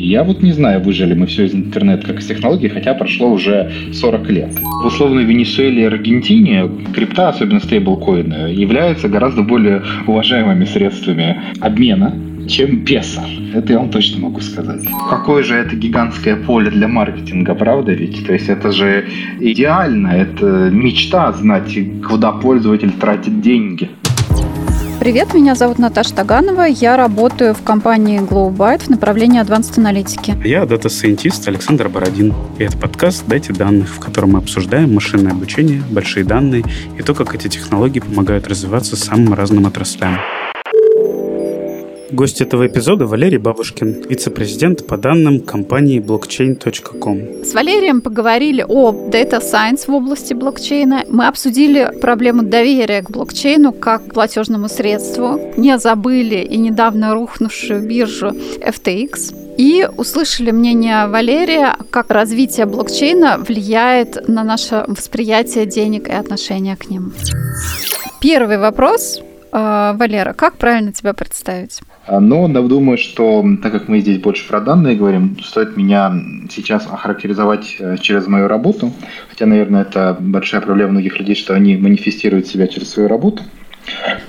Я вот не знаю, выжили мы все из интернета как из технологий, хотя прошло уже 40 лет. В условной Венесуэле и Аргентине крипта, особенно стейблкоины, являются гораздо более уважаемыми средствами обмена, чем песо. Это я вам точно могу сказать. Какое же это гигантское поле для маркетинга, правда ведь? То есть это же идеально, это мечта знать, куда пользователь тратит деньги. Привет, меня зовут Наташа Таганова. Я работаю в компании GlowByte в направлении Advanced аналитики. Я data scientist Александр Бородин. И это подкаст «Дайте данных», в котором мы обсуждаем машинное обучение, большие данные и то, как эти технологии помогают развиваться самым разным отраслям. Гость этого эпизода Валерий Бабушкин, вице-президент по данным компании blockchain.com. С Валерием поговорили о Data Science в области блокчейна. Мы обсудили проблему доверия к блокчейну как к платежному средству. Не забыли и недавно рухнувшую биржу FTX. И услышали мнение Валерия, как развитие блокчейна влияет на наше восприятие денег и отношение к ним. Первый вопрос а, Валера, как правильно тебя представить? А, но думаю, что так как мы здесь больше про данные говорим, стоит меня сейчас охарактеризовать э, через мою работу. Хотя, наверное, это большая проблема многих людей, что они манифестируют себя через свою работу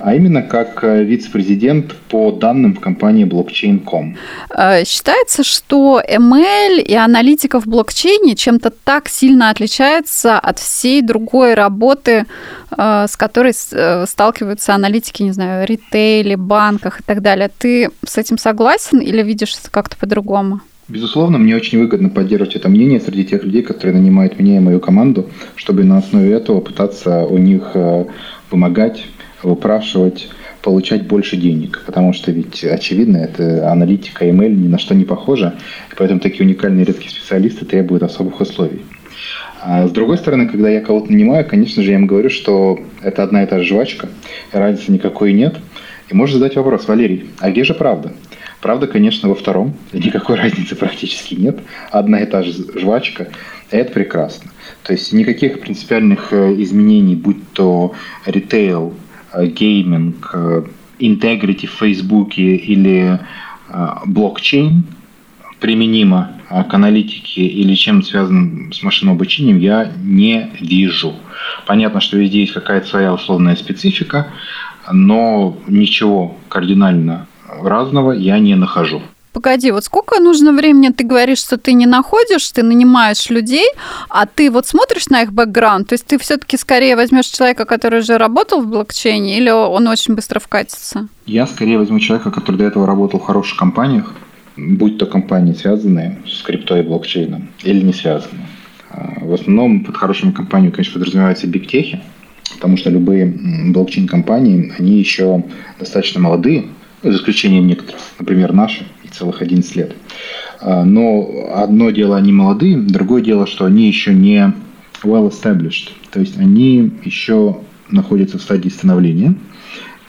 а именно как э, вице-президент по данным в компании Blockchain.com. Э, считается, что ML и аналитика в блокчейне чем-то так сильно отличается от всей другой работы, э, с которой сталкиваются аналитики, не знаю, ритейле, банках и так далее. Ты с этим согласен или видишь это как-то по-другому? Безусловно, мне очень выгодно поддерживать это мнение среди тех людей, которые нанимают меня и мою команду, чтобы на основе этого пытаться у них помогать выпрашивать получать больше денег, потому что ведь очевидно, это аналитика email ни на что не похожа, и поэтому такие уникальные редкие специалисты требуют особых условий. А с другой стороны, когда я кого-то нанимаю, конечно же, я им говорю, что это одна и та же жвачка, разницы никакой нет. И можно задать вопрос, Валерий, а где же правда? Правда, конечно, во втором, никакой разницы практически нет. Одна и та же жвачка, это прекрасно. То есть никаких принципиальных э, изменений, будь то ритейл, гейминг, интегрити в Фейсбуке или э, блокчейн применимо к аналитике или чем связанным с машинным обучением, я не вижу. Понятно, что везде есть какая-то своя условная специфика, но ничего кардинально разного я не нахожу. Погоди, вот сколько нужно времени, ты говоришь, что ты не находишь, ты нанимаешь людей, а ты вот смотришь на их бэкграунд, то есть ты все-таки скорее возьмешь человека, который уже работал в блокчейне, или он очень быстро вкатится? Я скорее возьму человека, который до этого работал в хороших компаниях, будь то компании, связанные с крипто и блокчейном, или не связанные. А, в основном под хорошими компаниями, конечно, подразумеваются бигтехи, потому что любые блокчейн-компании, они еще достаточно молодые, за исключением некоторых, например, наши, целых 11 лет. А, но одно дело, они молодые, другое дело, что они еще не well established, то есть они еще находятся в стадии становления,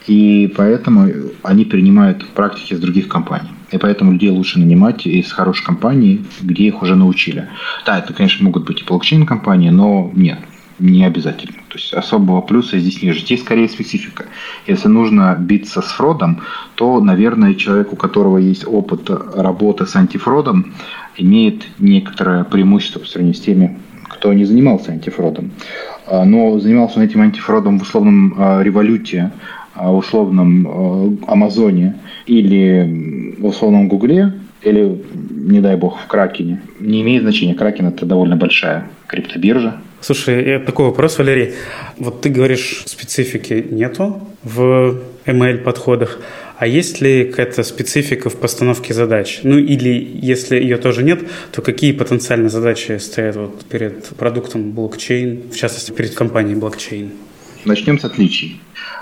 и поэтому они принимают практики из других компаний. И поэтому людей лучше нанимать из хорошей компании, где их уже научили. Да, это, конечно, могут быть и блокчейн-компании, но нет не обязательно. То есть особого плюса здесь нет. Здесь скорее специфика. Если нужно биться с фродом, то, наверное, человек, у которого есть опыт работы с антифродом, имеет некоторое преимущество по сравнению с теми, кто не занимался антифродом. А, но занимался он этим антифродом в условном а, революте, а, в условном Амазоне или в условном Гугле, или, не дай бог, в Кракене. Не имеет значения. Кракен – это довольно большая криптобиржа, Слушай, такой вопрос, Валерий. Вот ты говоришь, специфики нету в ML-подходах, а есть ли какая-то специфика в постановке задач? Ну или если ее тоже нет, то какие потенциальные задачи стоят вот перед продуктом блокчейн, в частности перед компанией блокчейн? Начнем с отличий.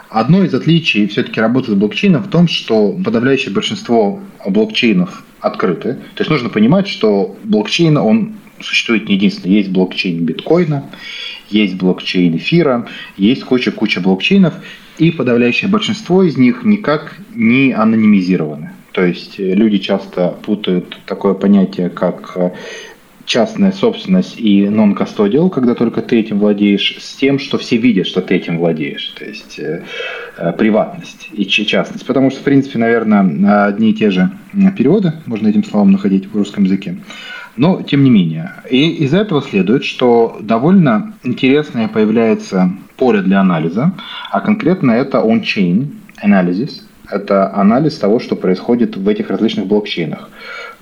Одно из отличий все-таки работы с блокчейном в том, что подавляющее большинство блокчейнов открыты. То есть нужно понимать, что блокчейн, он существует не единственный. Есть блокчейн биткоина, есть блокчейн эфира, есть куча-куча блокчейнов, и подавляющее большинство из них никак не анонимизированы. То есть э, люди часто путают такое понятие, как э, частная собственность и non-custodial, когда только ты этим владеешь, с тем, что все видят, что ты этим владеешь. То есть э, э, приватность и частность. Потому что, в принципе, наверное, одни и те же переводы можно этим словам находить в русском языке. Но, тем не менее. И из этого следует, что довольно интересное появляется поле для анализа, а конкретно это on-chain analysis. Это анализ того, что происходит в этих различных блокчейнах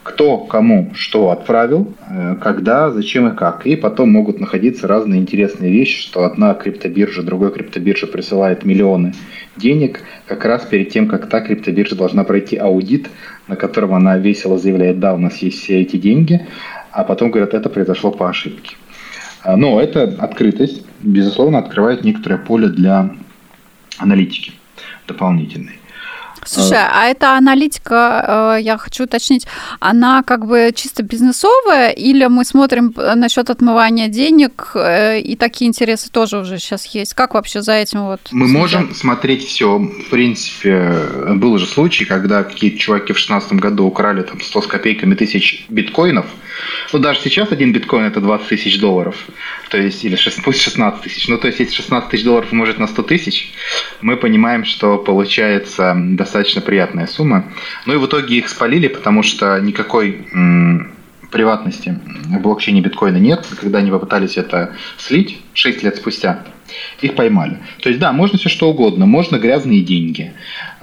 кто кому что отправил, э, когда, зачем и как. И потом могут находиться разные интересные вещи, что одна криптобиржа, другой криптобиржа присылает миллионы денег как раз перед тем, как та криптобиржа должна пройти аудит, на котором она весело заявляет, да, у нас есть все эти деньги, а потом говорят, это произошло по ошибке. А, но эта открытость, безусловно, открывает некоторое поле для аналитики дополнительной. Слушай, а, эта аналитика, э, я хочу уточнить, она как бы чисто бизнесовая, или мы смотрим насчет отмывания денег, э, и такие интересы тоже уже сейчас есть? Как вообще за этим вот? Мы следят? можем смотреть все. В принципе, был уже случай, когда какие-то чуваки в 2016 году украли там 100 с копейками тысяч биткоинов. Ну, даже сейчас один биткоин это 20 тысяч долларов. То есть, или 6, пусть 16 тысяч. Ну, то есть, если 16 тысяч долларов умножить на 100 тысяч, мы понимаем, что получается достаточно приятная сумма. Ну и в итоге их спалили, потому что никакой м- приватности в блокчейне биткоина нет. Когда они попытались это слить 6 лет спустя, их поймали. То есть, да, можно все что угодно. Можно грязные деньги,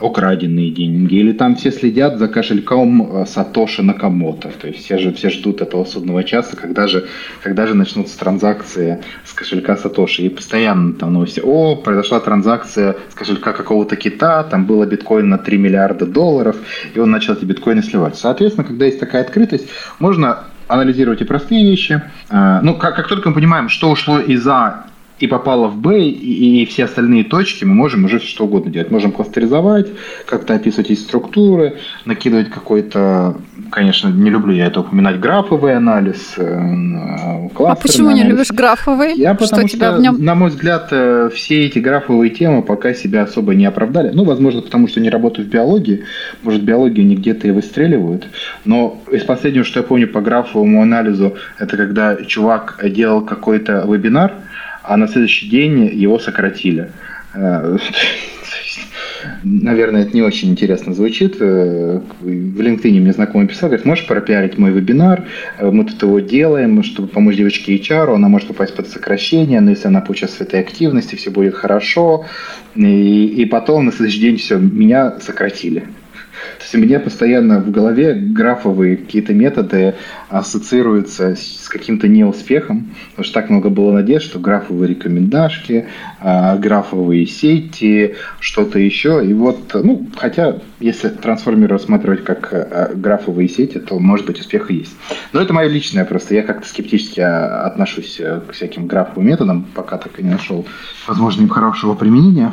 украденные деньги, или там все следят за кошельком э, Сатоши Накамото. То есть все же все ждут этого судного часа, когда же, когда же начнутся транзакции с кошелька Сатоши. И постоянно там новости. О, произошла транзакция с кошелька какого-то кита, там было биткоин на 3 миллиарда долларов, и он начал эти биткоины сливать. Соответственно, когда есть такая открытость, можно анализировать и простые вещи. А, ну, как, как только мы понимаем, что ушло из А и попало в Б, и, и все остальные точки, мы можем уже что угодно делать. Можем кластеризовать, как-то описывать эти структуры, накидывать какой-то, конечно, не люблю я это упоминать, графовый анализ, э, А почему анализ. не любишь графовый? Я потому что, что в нем... на мой взгляд, э, все эти графовые темы пока себя особо не оправдали. Ну, возможно, потому что не работаю в биологии. Может, биологию не где-то и выстреливают. Но из последнего, что я помню по графовому анализу, это когда чувак делал какой-то вебинар, а на следующий день его сократили. Э, наверное, это не очень интересно звучит. Э, в LinkedIn мне знакомый писал, говорит, можешь пропиарить мой вебинар, э, мы тут его делаем, чтобы помочь девочке HR, она может попасть под сокращение, но если она поучаствует в этой активности, все будет хорошо. И, и потом на следующий день все, меня сократили. То есть у меня постоянно в голове графовые какие-то методы ассоциируются с каким-то неуспехом, потому что так много было надежд, что графовые рекомендашки, а, графовые сети, что-то еще. И вот, ну, хотя, если трансформеры рассматривать как а, графовые сети, то, может быть, успех и есть. Но это мое личное просто. Я как-то скептически а, отношусь э, к всяким графовым методам, пока так и не нашел, возможно, им хорошего применения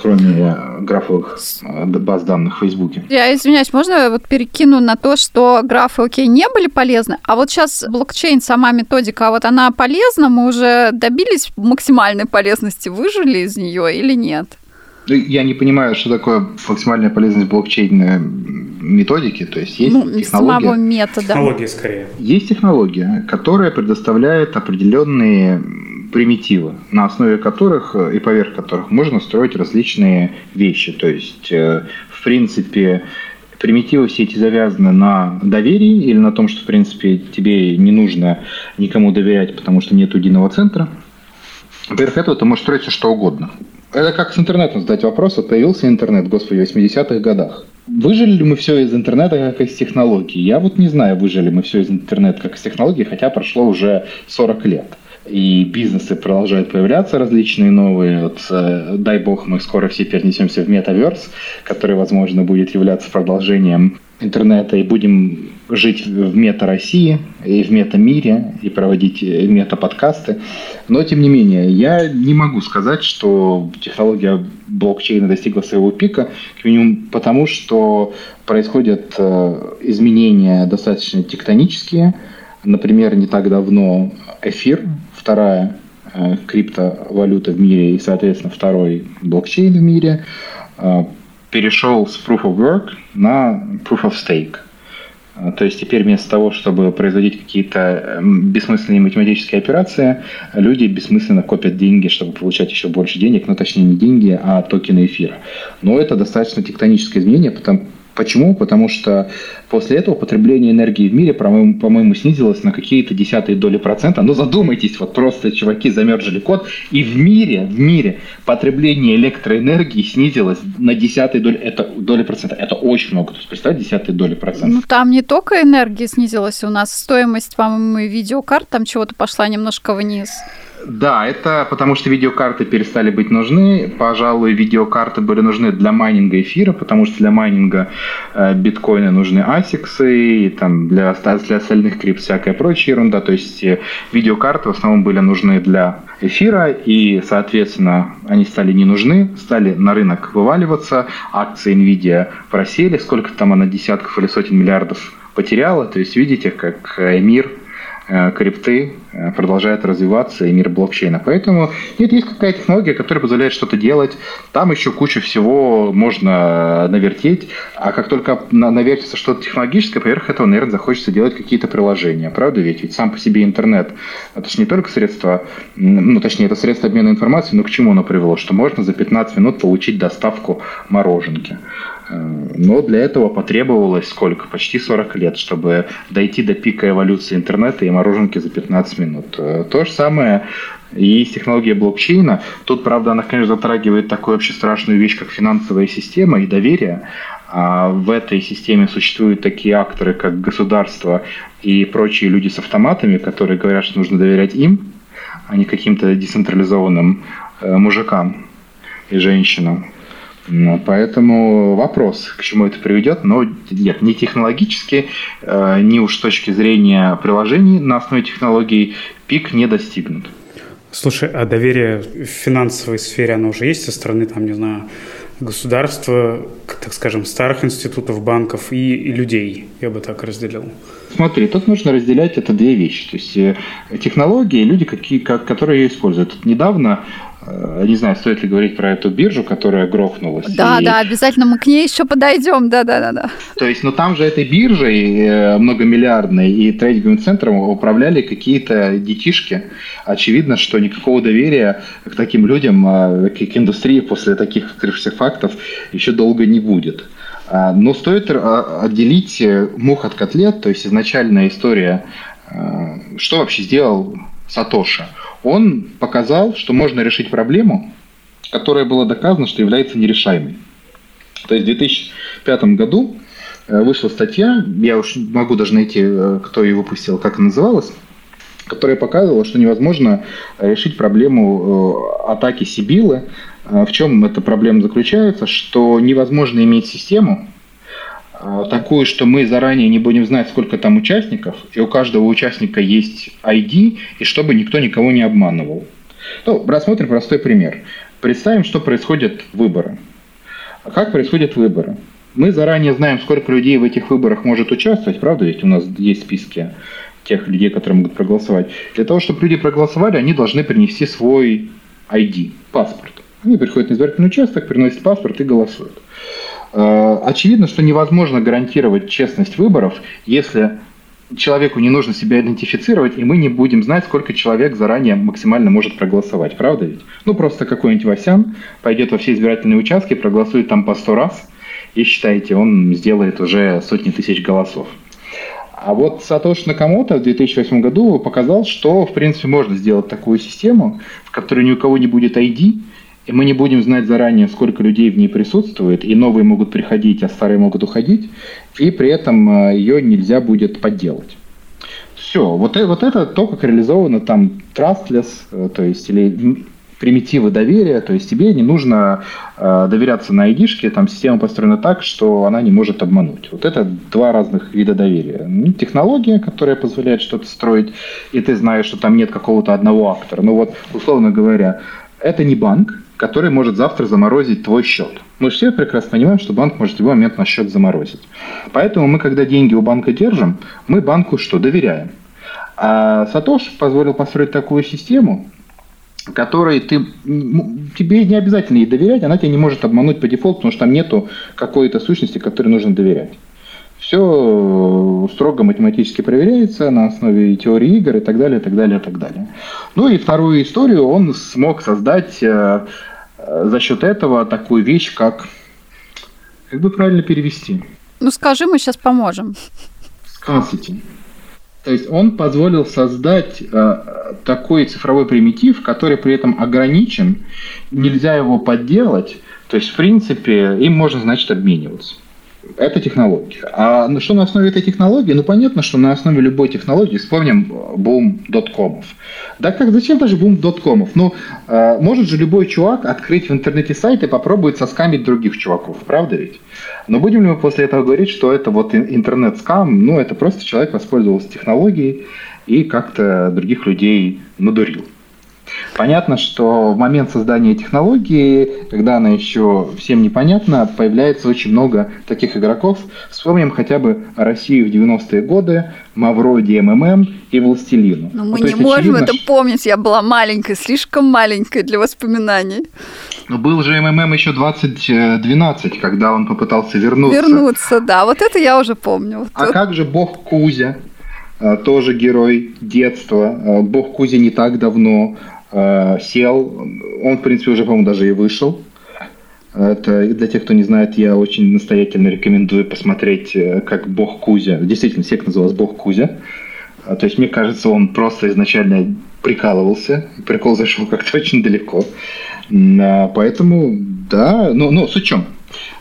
кроме графовых э, баз данных в Фейсбуке. Я извиняюсь, можно вот перекину на то, что графы, окей, не были полезны, а вот сейчас блокчейн, сама методика, а вот она полезна, мы уже добились максимальной полезности, выжили из нее или нет? Ну, я не понимаю, что такое максимальная полезность блокчейна методики, то есть есть ну, технология. Самого метода. Технология скорее. Есть технология, которая предоставляет определенные примитивы, на основе которых э, и поверх которых можно строить различные вещи. То есть, э, в принципе, примитивы все эти завязаны на доверии или на том, что, в принципе, тебе не нужно никому доверять, потому что нет единого центра. Поверх этого ты можешь строить все что угодно. Это как с интернетом задать вопрос. Вот появился интернет, господи, в 80-х годах. Выжили ли мы все из интернета как из технологий? Я вот не знаю, выжили мы все из интернета как из технологий, хотя прошло уже 40 лет и бизнесы продолжают появляться различные новые. Вот, э, дай бог, мы скоро все перенесемся в метаверс, который, возможно, будет являться продолжением интернета, и будем жить в мета-России и в мета-мире, и проводить э, мета-подкасты. Но, тем не менее, я не могу сказать, что технология блокчейна достигла своего пика, как минимум потому, что происходят э, изменения достаточно тектонические. Например, не так давно эфир вторая э, криптовалюта в мире и, соответственно, второй блокчейн в мире, перешел с Proof of Work на Proof of Stake. А, то есть теперь вместо того, чтобы производить какие-то эм, бессмысленные математические операции, люди бессмысленно копят деньги, чтобы получать еще больше денег, ну точнее не деньги, а токены эфира. Но это достаточно тектоническое изменение, потому, Почему? Потому что после этого потребление энергии в мире, по-моему, по-моему снизилось на какие-то десятые доли процента. Но задумайтесь, вот просто чуваки замерзли код, и в мире, в мире потребление электроэнергии снизилось на десятые доли, это, доли процента. Это очень много. То есть, представьте, десятые доли процента. Ну, там не только энергия снизилась, у нас стоимость, по-моему, видеокарт там чего-то пошла немножко вниз. Да, это потому что видеокарты перестали быть нужны. Пожалуй, видеокарты были нужны для майнинга эфира, потому что для майнинга э, биткоина нужны ASICS, и там для, для остальных крипт всякая прочая ерунда. То есть э, видеокарты в основном были нужны для эфира, и, соответственно, они стали не нужны, стали на рынок вываливаться, акции NVIDIA просели, сколько там она десятков или сотен миллиардов потеряла. То есть видите, как э, мир крипты э, продолжает развиваться и мир блокчейна. Поэтому нет, есть какая-то технология, которая позволяет что-то делать. Там еще кучу всего можно навертеть. А как только навертится что-то технологическое, поверх этого, наверное, захочется делать какие-то приложения. Правда ведь? Ведь сам по себе интернет – это же не только средство, ну, точнее, это средство обмена информацией, но к чему оно привело? Что можно за 15 минут получить доставку мороженки. Но для этого потребовалось сколько? Почти 40 лет, чтобы дойти до пика эволюции интернета и мороженки за 15 минут. Э, то же самое и с технологией блокчейна. Тут, правда, она, конечно, затрагивает такую вообще страшную вещь, как финансовая система и доверие. А в этой системе существуют такие акторы, как государство и прочие люди с автоматами, которые говорят, что нужно доверять им, а не каким-то децентрализованным э, мужикам и женщинам. Ну, поэтому вопрос, к чему это приведет, но нет, не технологически, э, ни уж с точки зрения приложений на основе технологий пик не достигнут. Слушай, а доверие в финансовой сфере, оно уже есть со стороны, там, не знаю, государства, так скажем, старых институтов, банков и, и людей, я бы так разделил. Смотри, тут нужно разделять это две вещи. То есть э, технологии, люди, какие, как, которые ее используют. Тут недавно не знаю, стоит ли говорить про эту биржу, которая грохнулась. Да, и... да, обязательно мы к ней еще подойдем, да, да, да, да. То есть, ну там же этой биржей э, многомиллиардной и трейдинговым центром управляли какие-то детишки. Очевидно, что никакого доверия к таким людям, а, к индустрии после таких открывшихся фактов еще долго не будет. А, но стоит а, отделить э, мух от котлет, то есть изначальная история, что вообще сделал Сатоши он показал, что можно решить проблему, которая была доказана, что является нерешаемой. То есть в 2005 году э, вышла статья, я уж могу даже найти, э, кто ее выпустил, как она называлась, которая показывала, что невозможно решить проблему э, атаки Сибилы. В чем эта проблема заключается? Что невозможно иметь систему, такую, что мы заранее не будем знать, сколько там участников, и у каждого участника есть ID, и чтобы никто никого не обманывал. Ну, рассмотрим простой пример. Представим, что происходят выборы. Как происходят выборы? Мы заранее знаем, сколько людей в этих выборах может участвовать, правда? Ведь у нас есть списки тех людей, которые могут проголосовать. Для того, чтобы люди проголосовали, они должны принести свой ID, паспорт. Они приходят на избирательный участок, приносят паспорт и голосуют. Э, очевидно, что невозможно гарантировать честность выборов, если человеку не нужно себя идентифицировать, и мы не будем знать, сколько человек заранее максимально может проголосовать. Правда ведь? Ну, просто какой-нибудь Васян пойдет во все избирательные участки, проголосует там по сто раз, и считаете, он сделает уже сотни тысяч голосов. А вот Сатош Накамото в 2008 году показал, что, в принципе, можно сделать такую систему, в которой ни у кого не будет ID, и мы не будем знать заранее, сколько людей в ней присутствует, и новые могут приходить, а старые могут уходить, и при этом э, ее нельзя будет подделать. Все, вот, э, вот это то, как реализовано там trustless, э, то есть или примитивы доверия, то есть тебе не нужно э, доверяться на id там система построена так, что она не может обмануть. Вот это два разных вида доверия. Ну, технология, которая позволяет что-то строить, и ты знаешь, что там нет какого-то одного актора. Ну вот, условно говоря, это не банк, который может завтра заморозить твой счет. Мы все прекрасно понимаем, что банк может в любой момент наш счет заморозить. Поэтому мы, когда деньги у банка держим, мы банку что? Доверяем. А Сатош позволил построить такую систему, которой ты, тебе не обязательно ей доверять, она тебя не может обмануть по дефолту, потому что там нету какой-то сущности, которой нужно доверять. Все строго математически проверяется на основе теории игр и так далее, и так далее, и так далее. Ну и вторую историю он смог создать э, за счет этого такую вещь, как... Как бы правильно перевести? Ну скажи, мы сейчас поможем. Scarcity. То есть он позволил создать э, такой цифровой примитив, который при этом ограничен, нельзя его подделать. То есть, в принципе, им можно, значит, обмениваться. Это технология. А что на основе этой технологии? Ну, понятно, что на основе любой технологии, вспомним бум доткомов. Да как, зачем даже бум доткомов? Ну, э, может же любой чувак открыть в интернете сайт и попробовать соскамить других чуваков, правда ведь? Но будем ли мы после этого говорить, что это вот интернет-скам? Ну, это просто человек воспользовался технологией и как-то других людей надурил. Понятно, что в момент создания технологии, когда она еще всем непонятна, появляется очень много таких игроков. Вспомним хотя бы Россию в 90-е годы, Мавроди МММ и Властелину. Но ну, мы ну, не можем очевидно, это помнить, я была маленькой, слишком маленькой для воспоминаний. Но был же МММ еще 2012, когда он попытался вернуться. Вернуться, да, вот это я уже помню. А вот. как же бог Кузя? Э, тоже герой детства. Э, бог Кузя не так давно Э, сел. Он, в принципе, уже, по-моему, даже и вышел. Это для тех, кто не знает, я очень настоятельно рекомендую посмотреть, э, как бог Кузя. Действительно, сект назывался бог Кузя. А, то есть, мне кажется, он просто изначально прикалывался. Прикол зашел как-то очень далеко. Поэтому, да, но, но суть в чем?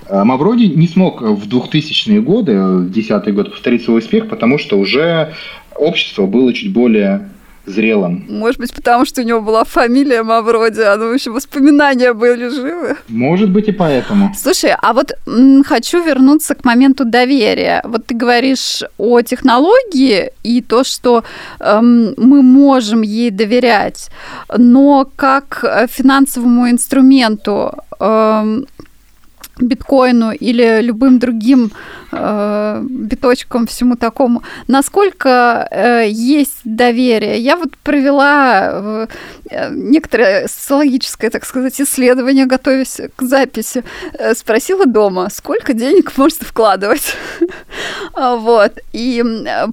А, Мавроди не смог в 2000-е годы, в 10-е годы повторить свой успех, потому что уже общество было чуть более зрелым. Может быть, потому что у него была фамилия Мавроди, а ну еще воспоминания были живы. Может быть и поэтому. Слушай, а вот м, хочу вернуться к моменту доверия. Вот ты говоришь о технологии и то, что эм, мы можем ей доверять, но как финансовому инструменту эм, биткоину или любым другим э, биточкам, всему такому, насколько э, есть доверие. Я вот провела э, некоторое социологическое, так сказать, исследование, готовясь к записи, э, спросила дома, сколько денег можно вкладывать. вот. И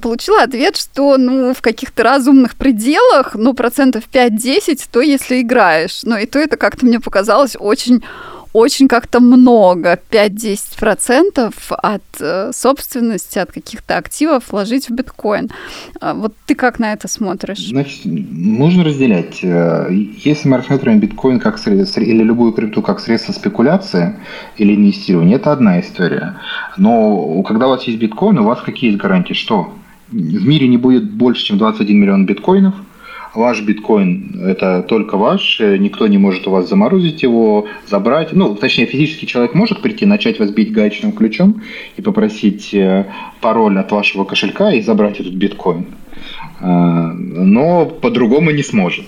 получила ответ, что ну, в каких-то разумных пределах, ну, процентов 5-10, то если играешь. Но и то это как-то мне показалось очень очень как-то много, 5-10% от э, собственности, от каких-то активов вложить в биткоин. А вот ты как на это смотришь? Значит, нужно разделять. Э, если мы рассматриваем биткоин как средство, или любую крипту как средство спекуляции или инвестирования, это одна история. Но когда у вас есть биткоин, у вас какие есть гарантии? Что в мире не будет больше, чем 21 миллион биткоинов – ваш биткоин – это только ваш, никто не может у вас заморозить его, забрать. Ну, точнее, физический человек может прийти, начать вас бить гаечным ключом и попросить э, пароль от вашего кошелька и забрать этот биткоин. Э, но по-другому не сможет.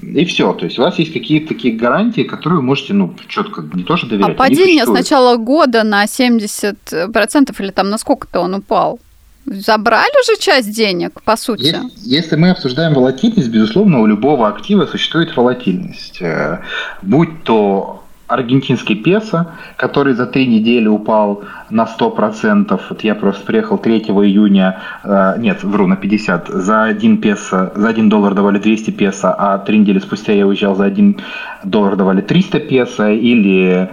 И все. То есть у вас есть какие-то такие гарантии, которые вы можете, ну, четко не тоже доверять. А падение с начала года на 70% или там на сколько-то он упал? Забрали уже часть денег, по сути. Если, если мы обсуждаем волатильность, безусловно, у любого актива существует волатильность. Э, будь то аргентинский песо, который за три недели упал на 100%. Вот я просто приехал 3 июня, э, нет, вру, на 50. За один песо, за один доллар давали 200 песо, а три недели спустя я уезжал за один доллар давали 300 песо. Или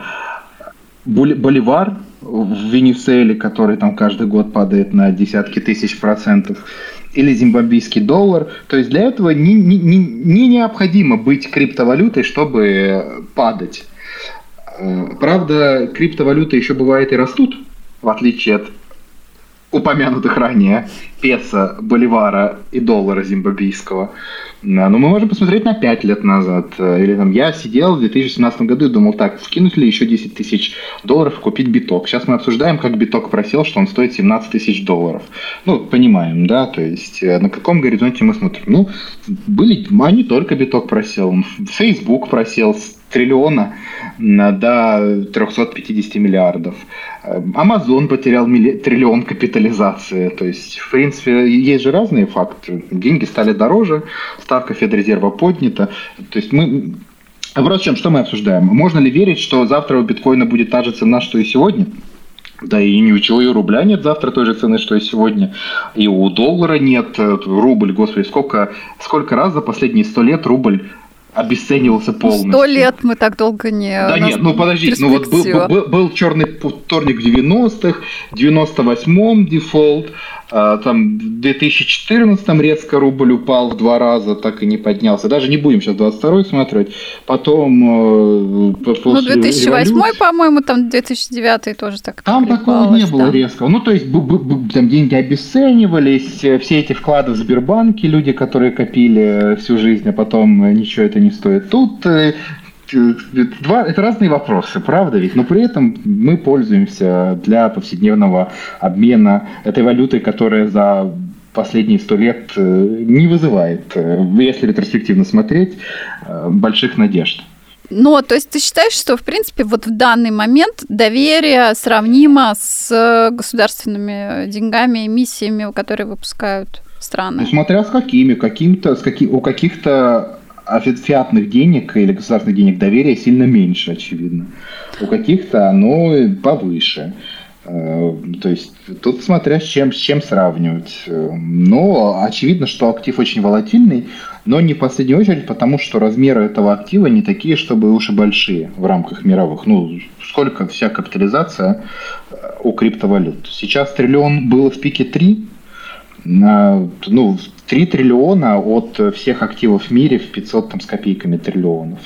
боливар в Венесуэле, который там каждый год падает на десятки тысяч процентов, или зимбабвийский доллар. То есть для этого не, не, не, не необходимо быть криптовалютой, чтобы падать. Э, правда, криптовалюты еще бывает и растут, в отличие от упомянутых ранее песо, боливара и доллара зимбабвийского. Но мы можем посмотреть на 5 лет назад. Или там я сидел в 2017 году и думал, так, скинуть ли еще 10 тысяч долларов купить биток. Сейчас мы обсуждаем, как биток просел, что он стоит 17 тысяч долларов. Ну, понимаем, да, то есть э, на каком горизонте мы смотрим. Ну, были, а не только биток просел, Facebook просел триллиона до 350 миллиардов. Амазон потерял милли... триллион капитализации. То есть, в принципе, есть же разные факты. Деньги стали дороже, ставка Федрезерва поднята. То есть мы Вопрос в чем? Что мы обсуждаем? Можно ли верить, что завтра у биткоина будет та же цена, что и сегодня? Да и ни у чего и рубля нет завтра той же цены, что и сегодня. И у доллара нет. Рубль, господи, сколько, сколько раз за последние сто лет рубль обесценивался полностью. Сто лет мы так долго не... Да нет, ну подождите, ну вот был, был, был черный вторник в 90-х, в 98-м дефолт, там в 2014 резко рубль упал в два раза, так и не поднялся. Даже не будем сейчас 22 смотреть. Потом э, Ну, 2008, по-моему, там 2009 тоже так Там такого не было да. резкого. Ну, то есть там деньги обесценивались, э, все эти вклады в Сбербанке, люди, которые копили всю жизнь, а потом ничего это не стоит. Тут э, Два, это разные вопросы, правда ведь? Но при этом мы пользуемся для повседневного обмена этой валютой, которая за последние сто лет э, не вызывает, э, если ретроспективно смотреть, э, больших надежд. Ну, то есть ты считаешь, что, в принципе, вот в данный момент доверие сравнимо с государственными деньгами, эмиссиями, которые выпускают страны? Ну, смотря с какими. Каким-то, с каки, у каких-то фиатных денег или государственных денег доверия сильно меньше, очевидно. У каких-то оно повыше. Э, то есть тут смотря с чем, с чем сравнивать. Но очевидно, что актив очень волатильный, но не в последнюю очередь, потому что размеры этого актива не такие, чтобы уж и большие в рамках мировых. Ну, сколько вся капитализация э, у криптовалют. Сейчас триллион было в пике 3, ну, 3 триллиона от всех активов в мире в 500 там, с копейками триллионов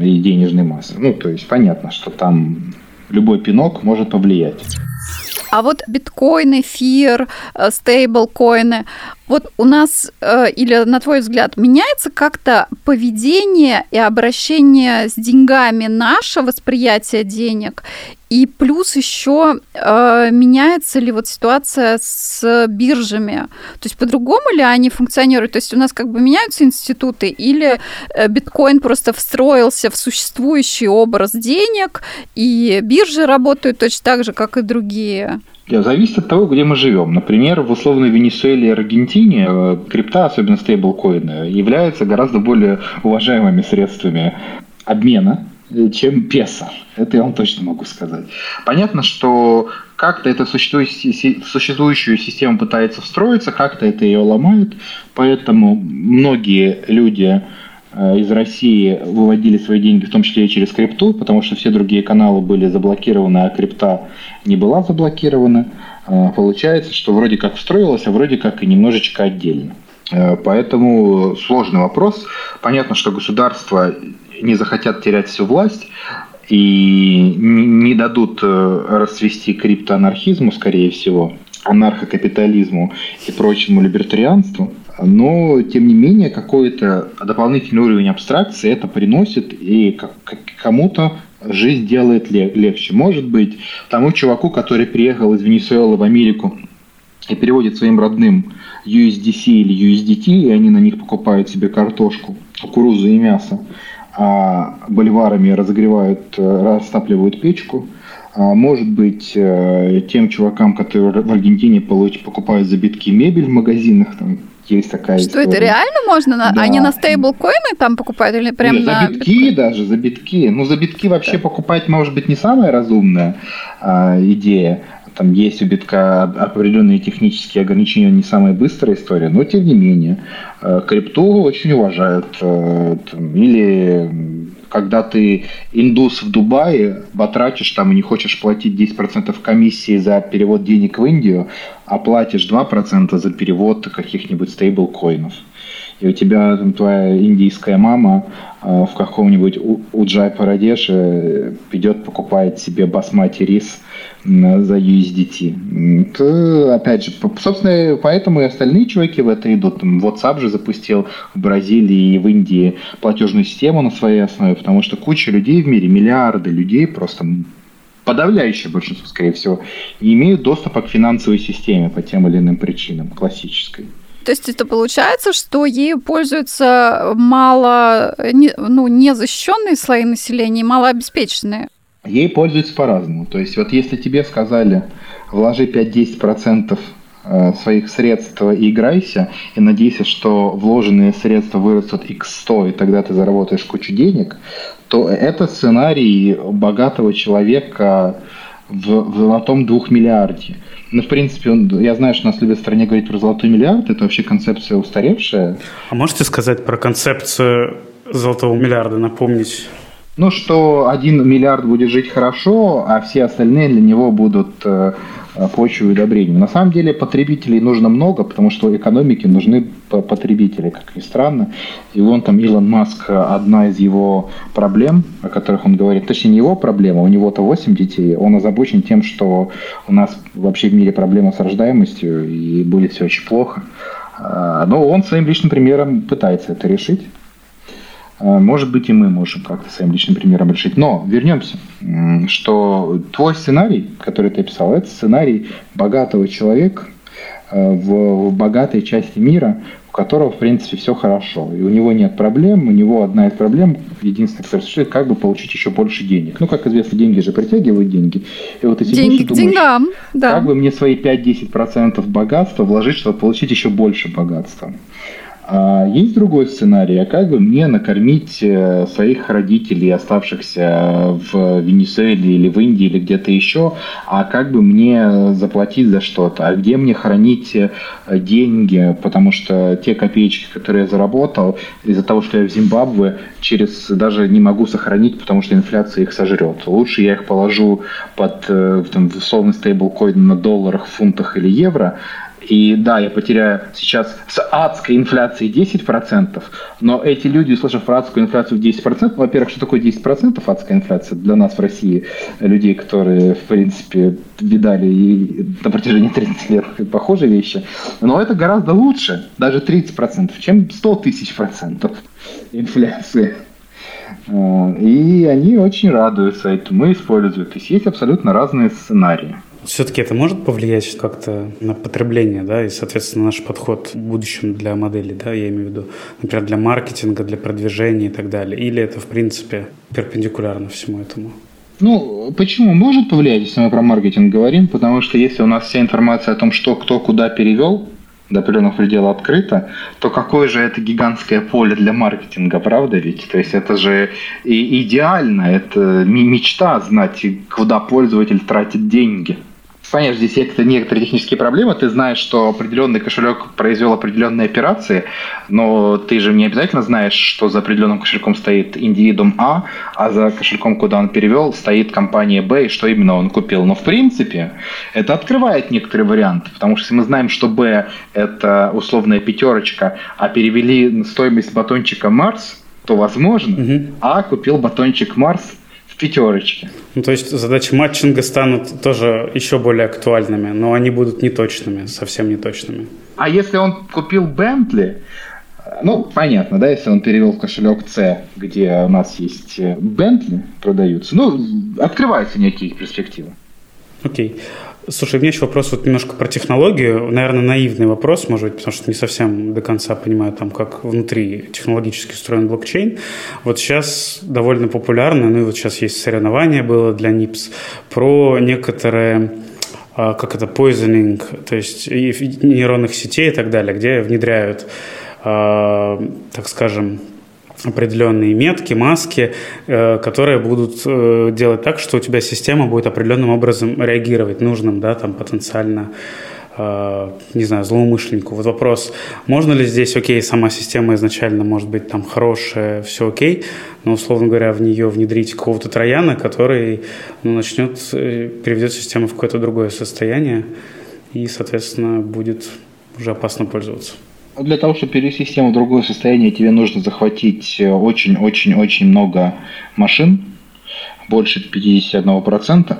и денежной массы. Ну, то есть понятно, что там любой пинок может повлиять. А вот биткоин, эфир, э, стейблкоины, вот у нас, э, или на твой взгляд, меняется как-то поведение и обращение с деньгами, наше восприятие денег? И плюс еще э, меняется ли вот ситуация с биржами? То есть по-другому ли они функционируют? То есть у нас как бы меняются институты или э, биткоин просто встроился в существующий образ денег, и биржи работают точно так же, как и другие? Зависит от того, где мы живем. Например, в условной Венесуэле и Аргентине э, крипта, особенно стейблкоины, являются гораздо более уважаемыми средствами обмена чем песо. Это я вам точно могу сказать. Понятно, что как-то эта существующую систему пытается встроиться, как-то это ее ломают, поэтому многие люди э, из России выводили свои деньги, в том числе и через крипту, потому что все другие каналы были заблокированы, а крипта не была заблокирована. Э, получается, что вроде как встроилась, а вроде как и немножечко отдельно. Э, поэтому сложный вопрос. Понятно, что государство не захотят терять всю власть и не дадут э, расцвести криптоанархизму, скорее всего, анархокапитализму и прочему либертарианству, но, тем не менее, какой-то дополнительный уровень абстракции это приносит, и кому-то жизнь делает легче. Может быть, тому чуваку, который приехал из Венесуэлы в Америку и переводит своим родным USDC или USDT, и они на них покупают себе картошку, кукурузу и мясо, а боливарами разогревают, э, растапливают печку. А может быть, э, тем чувакам, которые в Аргентине покупают за битки мебель в магазинах, там есть такая Что история. это реально можно? Да. Они на стейблкоины там покупают или прям Нет, на... за битки биткоин? даже, за битки. Ну, за битки вообще да. покупать может быть не самая разумная а, идея там есть у битка определенные технические ограничения, не самая быстрая история, но тем не менее. Э, крипту очень уважают. Э, или когда ты индус в Дубае, потратишь там и не хочешь платить 10% комиссии за перевод денег в Индию, а платишь 2% за перевод каких-нибудь стейблкоинов. И у тебя там твоя индийская мама э, в каком-нибудь Уджай Парадеше идет, покупает себе басмати рис за USDT. То, опять же, собственно, поэтому и остальные чуваки в это идут. WhatsApp же запустил в Бразилии и в Индии платежную систему на своей основе, потому что куча людей в мире, миллиарды людей просто подавляющее большинство, скорее всего, не имеют доступа к финансовой системе по тем или иным причинам, классической. То есть это получается, что ею пользуются мало, ну, незащищенные слои населения, малообеспеченные? Ей пользуются по-разному. То есть вот если тебе сказали, вложи 5-10% э, своих средств и играйся, и надейся, что вложенные средства вырастут x100, и тогда ты заработаешь кучу денег, то это сценарий богатого человека в, в золотом двухмиллиарде. Ну, в принципе, он, я знаю, что у нас любят в стране говорить про золотой миллиард, это вообще концепция устаревшая. А можете сказать про концепцию золотого миллиарда, напомнить? Ну, что один миллиард будет жить хорошо, а все остальные для него будут э, почву и удобрением. На самом деле потребителей нужно много, потому что экономике нужны потребители, как ни странно. И вон там Илон Маск, одна из его проблем, о которых он говорит, точнее не его проблема, у него-то 8 детей, он озабочен тем, что у нас вообще в мире проблема с рождаемостью и будет все очень плохо. А, но он своим личным примером пытается это решить. А, может быть, и мы можем как-то своим личным примером решить. Но вернемся, что твой сценарий, который ты писал, это сценарий богатого человека э, в, в богатой части мира, у которого, в принципе, все хорошо. И у него нет проблем, у него одна из проблем, единственная, которая существует, как бы получить еще больше денег. Ну, как известно, деньги же притягивают деньги. И вот ты сидишь деньги и думаешь, деньгам, да. как бы мне свои 5-10% богатства вложить, чтобы получить еще больше богатства. А есть другой сценарий, а как бы мне накормить э, своих родителей, оставшихся в Венесуэле или в Индии или где-то еще, а как бы мне заплатить за что-то, а где мне хранить э, деньги, потому что те копеечки, которые я заработал, из-за того, что я в Зимбабве, через даже не могу сохранить, потому что инфляция их сожрет. Лучше я их положу под э, там, условный стейблкоин на долларах, фунтах или евро, и да, я потеряю сейчас с адской инфляцией 10%, но эти люди, услышав про адскую инфляцию в 10%, во-первых, что такое 10% адская инфляция для нас в России, людей, которые, в принципе, видали и на протяжении 30 лет похожие вещи, но это гораздо лучше, даже 30%, чем 100 тысяч процентов инфляции. А, и они очень радуются этому, используют. То есть есть абсолютно разные сценарии. Все-таки это может повлиять как-то на потребление, да, и, соответственно, наш подход в будущем для модели, да, я имею в виду, например, для маркетинга, для продвижения и так далее. Или это, в принципе, перпендикулярно всему этому? Ну, почему может повлиять, если мы про маркетинг говорим? Потому что если у нас вся информация о том, что кто куда перевел, до определенного предела открыто, то какое же это гигантское поле для маркетинга, правда ведь? То есть это же и идеально, это мечта знать, куда пользователь тратит деньги. Понятно, здесь есть некоторые технические проблемы. Ты знаешь, что определенный кошелек произвел определенные операции, но ты же не обязательно знаешь, что за определенным кошельком стоит индивидуум А, а за кошельком, куда он перевел, стоит компания Б, и что именно он купил. Но в принципе это открывает некоторые варианты, потому что если мы знаем, что Б это условная пятерочка, а перевели стоимость батончика Марс, то возможно, угу. А купил батончик Марс пятерочки. Ну, то есть задачи матчинга станут тоже еще более актуальными, но они будут неточными, совсем неточными. А если он купил Бентли, ну, понятно, да, если он перевел в кошелек C, где у нас есть Бентли продаются, ну, открываются некие перспективы. Окей. Okay. Слушай, у меня еще вопрос вот немножко про технологию. Наверное, наивный вопрос, может быть, потому что не совсем до конца понимаю, там, как внутри технологически устроен блокчейн. Вот сейчас довольно популярно, ну и вот сейчас есть соревнование было для НИПС про некоторые а, как это, poisoning, то есть нейронных сетей и так далее, где внедряют, а, так скажем, определенные метки, маски, э, которые будут э, делать так, что у тебя система будет определенным образом реагировать нужным, да, там потенциально э, не знаю, злоумышленнику. Вот вопрос, можно ли здесь, окей, сама система изначально может быть там хорошая, все окей, но, условно говоря, в нее внедрить какого-то трояна, который ну, начнет, приведет систему в какое-то другое состояние и, соответственно, будет уже опасно пользоваться. Для того, чтобы перевести систему в другое состояние, тебе нужно захватить очень-очень-очень э, много машин, больше 51%.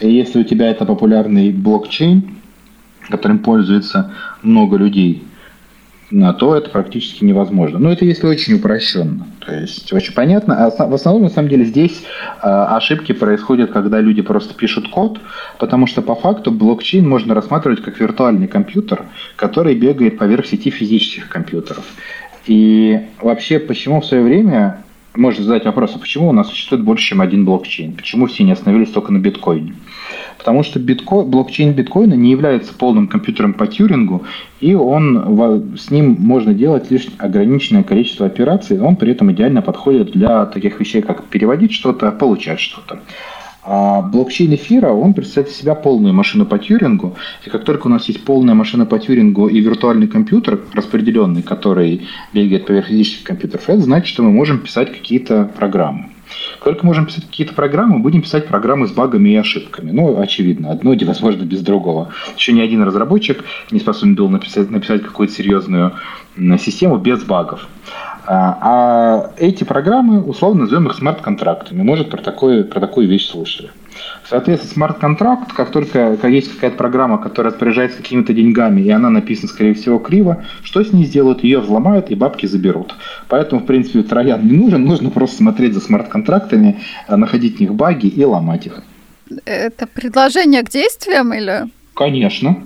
И если у тебя это популярный блокчейн, которым пользуется много людей, то это практически невозможно. Но это если очень упрощенно. То есть очень понятно. А в основном, на самом деле, здесь э, ошибки происходят, когда люди просто пишут код, потому что по факту блокчейн можно рассматривать как виртуальный компьютер, который бегает поверх сети физических компьютеров. И вообще, почему в свое время можно задать вопрос, а почему у нас существует больше, чем один блокчейн? Почему все не остановились только на биткоине? Потому что битко... блокчейн биткоина не является полным компьютером по Тьюрингу, и он, с ним можно делать лишь ограниченное количество операций, он при этом идеально подходит для таких вещей, как переводить что-то, получать что-то. А блокчейн эфира, он представляет из себя полную машину по Тьюрингу. И как только у нас есть полная машина по Тьюрингу и виртуальный компьютер распределенный, который бегает поверх физических компьютеров, это значит, что мы можем писать какие-то программы. Только можем писать какие-то программы, будем писать программы с багами и ошибками. Ну, очевидно, одно невозможно без другого. Еще ни один разработчик не способен был написать, написать какую-то серьезную систему без багов. А, а эти программы, условно назовем их смарт-контрактами. Может, про, такое, про такую вещь слышали. Соответственно, смарт-контракт, как только есть какая-то программа, которая распоряжается какими-то деньгами, и она написана, скорее всего, криво, что с ней сделают? Ее взломают и бабки заберут. Поэтому, в принципе, троян не нужен, нужно просто смотреть за смарт-контрактами, а, находить в них баги и ломать их. Это предложение к действиям или? Конечно.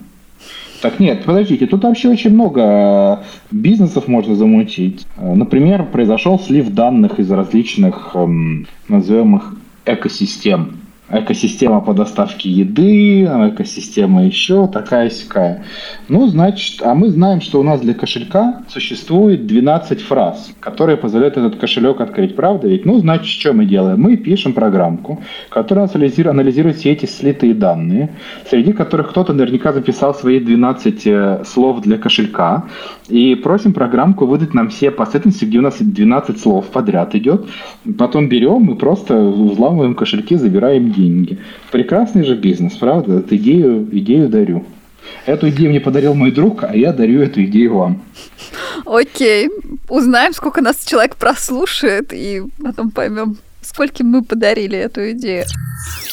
Так нет, подождите, тут вообще очень много э, бизнесов можно замутить. Э, например, произошел слив данных из различных, эм, назовем их, экосистем экосистема по доставке еды, экосистема еще такая сякая. Ну, значит, а мы знаем, что у нас для кошелька существует 12 фраз, которые позволяют этот кошелек открыть, правда ведь? Ну, значит, что мы делаем? Мы пишем программку, которая анализирует все эти слитые данные, среди которых кто-то наверняка записал свои 12 э, слов для кошелька, и просим программку выдать нам все последовательности, где у нас 12 слов подряд идет. Потом берем и просто взламываем кошельки, забираем деньги. Прекрасный же бизнес, правда? Эту идею, идею дарю. Эту идею мне подарил мой друг, а я дарю эту идею вам. Окей. Узнаем, сколько нас человек прослушает, и потом поймем, сколько мы подарили эту идею.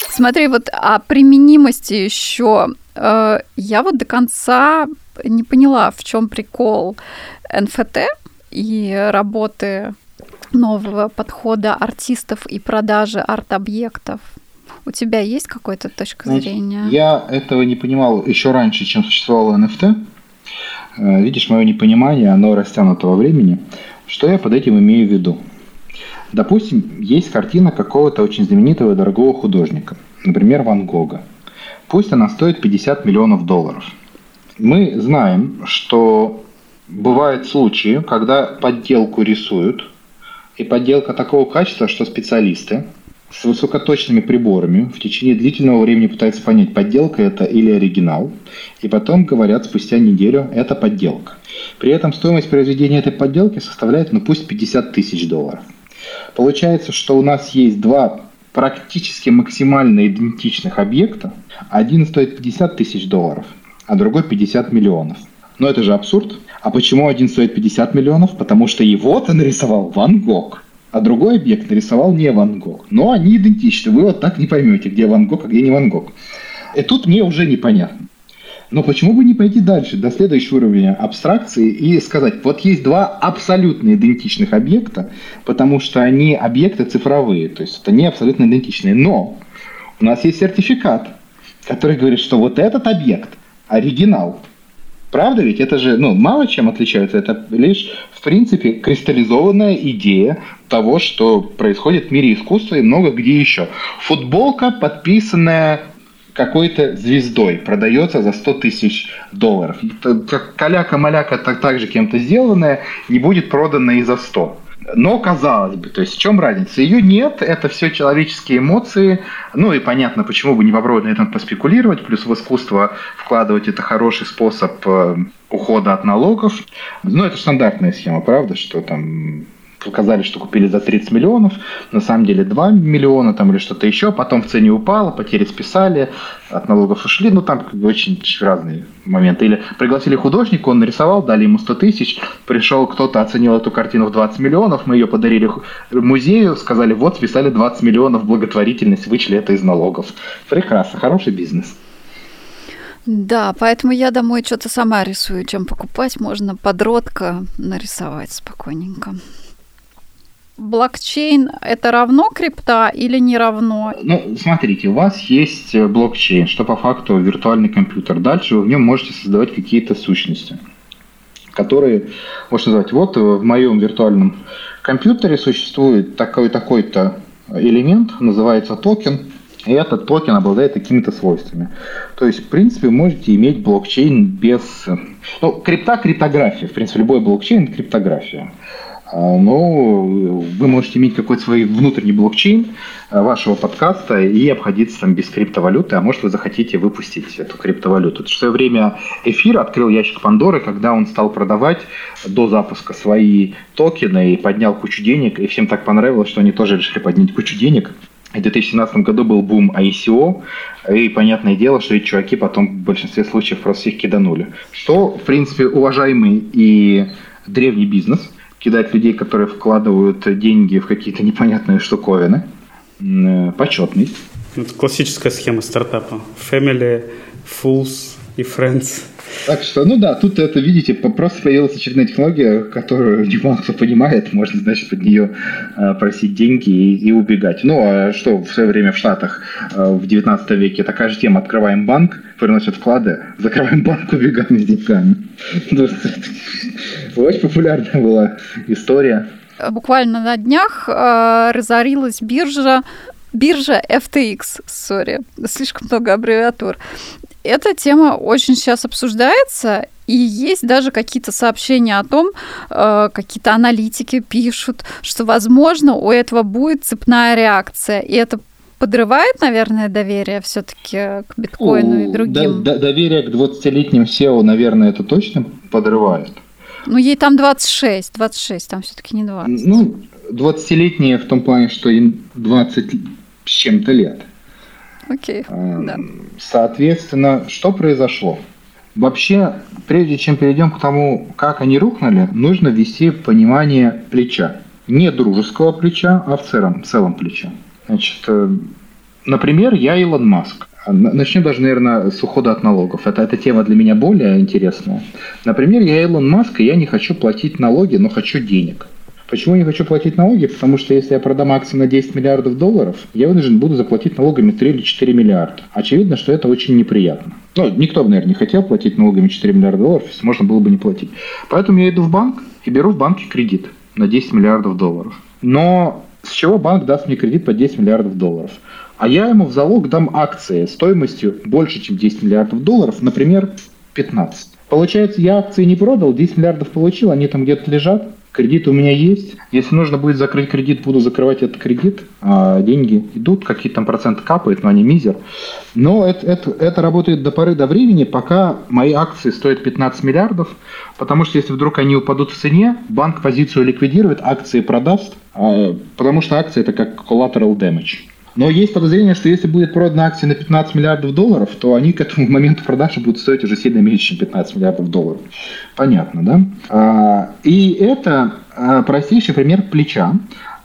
Смотри, вот о применимости еще. Э, я вот до конца не поняла, в чем прикол НФТ и работы нового подхода артистов и продажи арт-объектов. У тебя есть какая-то точка Знаете, зрения? Я этого не понимал еще раньше, чем существовало NFT. Э, видишь, мое непонимание, оно растянуто во времени. Что я под этим имею в виду? Допустим, есть картина какого-то очень знаменитого и дорогого художника, например, Ван Гога. Пусть она стоит 50 миллионов долларов. Мы знаем, что бывают случаи, когда подделку рисуют, и подделка такого качества, что специалисты с высокоточными приборами в течение длительного времени пытаются понять, подделка это или оригинал, и потом говорят спустя неделю, это подделка. При этом стоимость произведения этой подделки составляет, ну пусть 50 тысяч долларов. Получается, что у нас есть два практически максимально идентичных объекта. Один стоит 50 тысяч долларов, а другой 50 миллионов. Но это же абсурд. А почему один стоит 50 миллионов? Потому что его-то нарисовал Ван Гог, а другой объект нарисовал не Ван Гог. Но они идентичны. Вы вот так не поймете, где Ван Гог, а где не Ван Гог. И тут мне уже непонятно. Но почему бы не пойти дальше, до следующего уровня абстракции и сказать, вот есть два абсолютно идентичных объекта, потому что они объекты цифровые, то есть не абсолютно идентичные. Но у нас есть сертификат, который говорит, что вот этот объект оригинал. Правда ведь? Это же ну, мало чем отличается. Это лишь, в принципе, кристаллизованная идея того, что происходит в мире искусства и много где еще. Футболка, подписанная какой-то звездой продается за 100 тысяч долларов. Каляка-маляка так, так же кем-то сделанная не будет продана и за 100. Но казалось бы, то есть в чем разница? Ее нет, это все человеческие эмоции. Ну и понятно, почему бы не попробовать на этом поспекулировать. Плюс в искусство вкладывать это хороший способ э, ухода от налогов. Ну это стандартная схема, правда, что там показали, что купили за 30 миллионов, на самом деле 2 миллиона там или что-то еще, потом в цене упало, потери списали, от налогов ушли, ну там очень разные моменты. Или пригласили художника, он нарисовал, дали ему 100 тысяч, пришел кто-то, оценил эту картину в 20 миллионов, мы ее подарили музею, сказали, вот списали 20 миллионов благотворительность, вычли это из налогов. Прекрасно, хороший бизнес. Да, поэтому я домой что-то сама рисую, чем покупать. Можно подростка нарисовать спокойненько блокчейн это равно крипта или не равно? Ну, смотрите, у вас есть э, блокчейн, что по факту виртуальный компьютер. Дальше вы в нем можете создавать какие-то сущности, которые можно назвать. Вот в моем виртуальном компьютере существует такой такой-то элемент, называется токен. И этот токен обладает какими-то свойствами. То есть, в принципе, можете иметь блокчейн без... Ну, крипта – криптография. В принципе, любой блокчейн – криптография. А, но вы можете иметь какой-то свой внутренний блокчейн а, вашего подкаста и обходиться там без криптовалюты, а может вы захотите выпустить эту криптовалюту. В свое время эфир открыл ящик Пандоры, когда он стал продавать до запуска свои токены и поднял кучу денег, и всем так понравилось, что они тоже решили поднять кучу денег. В 2017 году был бум ICO, и понятное дело, что эти чуваки потом в большинстве случаев просто их киданули. Что, в принципе, уважаемый и древний бизнес – кидать людей, которые вкладывают деньги в какие-то непонятные штуковины. Э, почетность. Это классическая схема стартапа. Family, Fools и Friends. Так что, ну да, тут это, видите, просто появилась очередная технология, которую мало кто понимает, можно, значит, под нее э, просить деньги и, и убегать. Ну, а что в свое время в Штатах э, в 19 веке такая же тема, открываем банк, приносят вклады, закрываем банк, убегаем с деньгами. Очень популярная была история. Буквально на днях э, разорилась биржа биржа FTX, сори, слишком много аббревиатур. Эта тема очень сейчас обсуждается, и есть даже какие-то сообщения о том, э, какие-то аналитики пишут, что, возможно, у этого будет цепная реакция, и это подрывает, наверное, доверие все-таки к биткоину и другим. До, до, доверие к 20-летним SEO, наверное, это точно подрывает. Ну, ей там 26, 26, там все-таки не 20. Ну, 20-летние в том плане, что им 20 с чем-то лет. Окей, okay. да. Соответственно, что произошло? Вообще, прежде чем перейдем к тому, как они рухнули, нужно ввести понимание плеча. Не дружеского плеча, а в целом, в целом плеча. Значит, э, например, я Илон Маск. Начнем даже, наверное, с ухода от налогов. Это, эта тема для меня более интересная. Например, я Илон Маск, и я не хочу платить налоги, но хочу денег. Почему я не хочу платить налоги? Потому что если я продам акции на 10 миллиардов долларов, я вынужден буду заплатить налогами 3 или 4 миллиарда. Очевидно, что это очень неприятно. Ну, никто бы, наверное, не хотел платить налогами 4 миллиарда долларов, если можно было бы не платить. Поэтому я иду в банк и беру в банке кредит на 10 миллиардов долларов. Но с чего банк даст мне кредит по 10 миллиардов долларов? А я ему в залог дам акции стоимостью больше, чем 10 миллиардов долларов, например, 15. Получается, я акции не продал, 10 миллиардов получил, они там где-то лежат, Кредит у меня есть. Если нужно будет закрыть кредит, буду закрывать этот кредит. А деньги идут, какие-то там проценты капают, но они мизер. Но это, это, это работает до поры до времени, пока мои акции стоят 15 миллиардов. Потому что если вдруг они упадут в цене, банк позицию ликвидирует, акции продаст. А, потому что акции это как collateral damage. Но есть подозрение, что если будет продана акция на 15 миллиардов долларов, то они к этому моменту продажи будут стоить уже сильно меньше, чем 15 миллиардов долларов. Понятно, да? А, и это а, простейший пример плеча.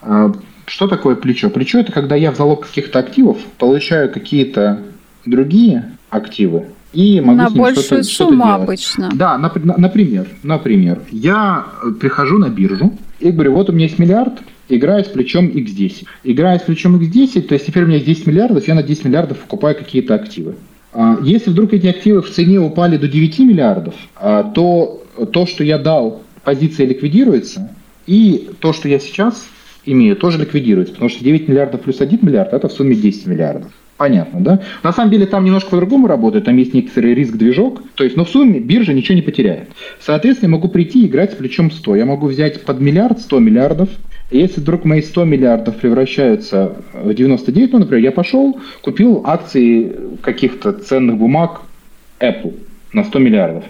А, что такое плечо? Плечо – это когда я в залог каких-то активов получаю какие-то другие активы, и могу на с ним большую что-то, сумму что обычно. Да, например, например, я прихожу на биржу и говорю, вот у меня есть миллиард, играю с плечом X10. Играя с плечом X10, то есть теперь у меня есть 10 миллиардов, я на 10 миллиардов покупаю какие-то активы. А, если вдруг эти активы в цене упали до 9 миллиардов, а, то то, что я дал, позиция ликвидируется, и то, что я сейчас имею, тоже ликвидируется, потому что 9 миллиардов плюс 1 миллиард – это в сумме 10 миллиардов. Понятно, да? На самом деле там немножко по-другому работает, там есть некоторый риск-движок, то есть, но в сумме биржа ничего не потеряет. Соответственно, я могу прийти и играть с плечом 100. Я могу взять под миллиард 100 миллиардов, если вдруг мои 100 миллиардов превращаются в 99, ну, например, я пошел, купил акции каких-то ценных бумаг Apple на 100 миллиардов.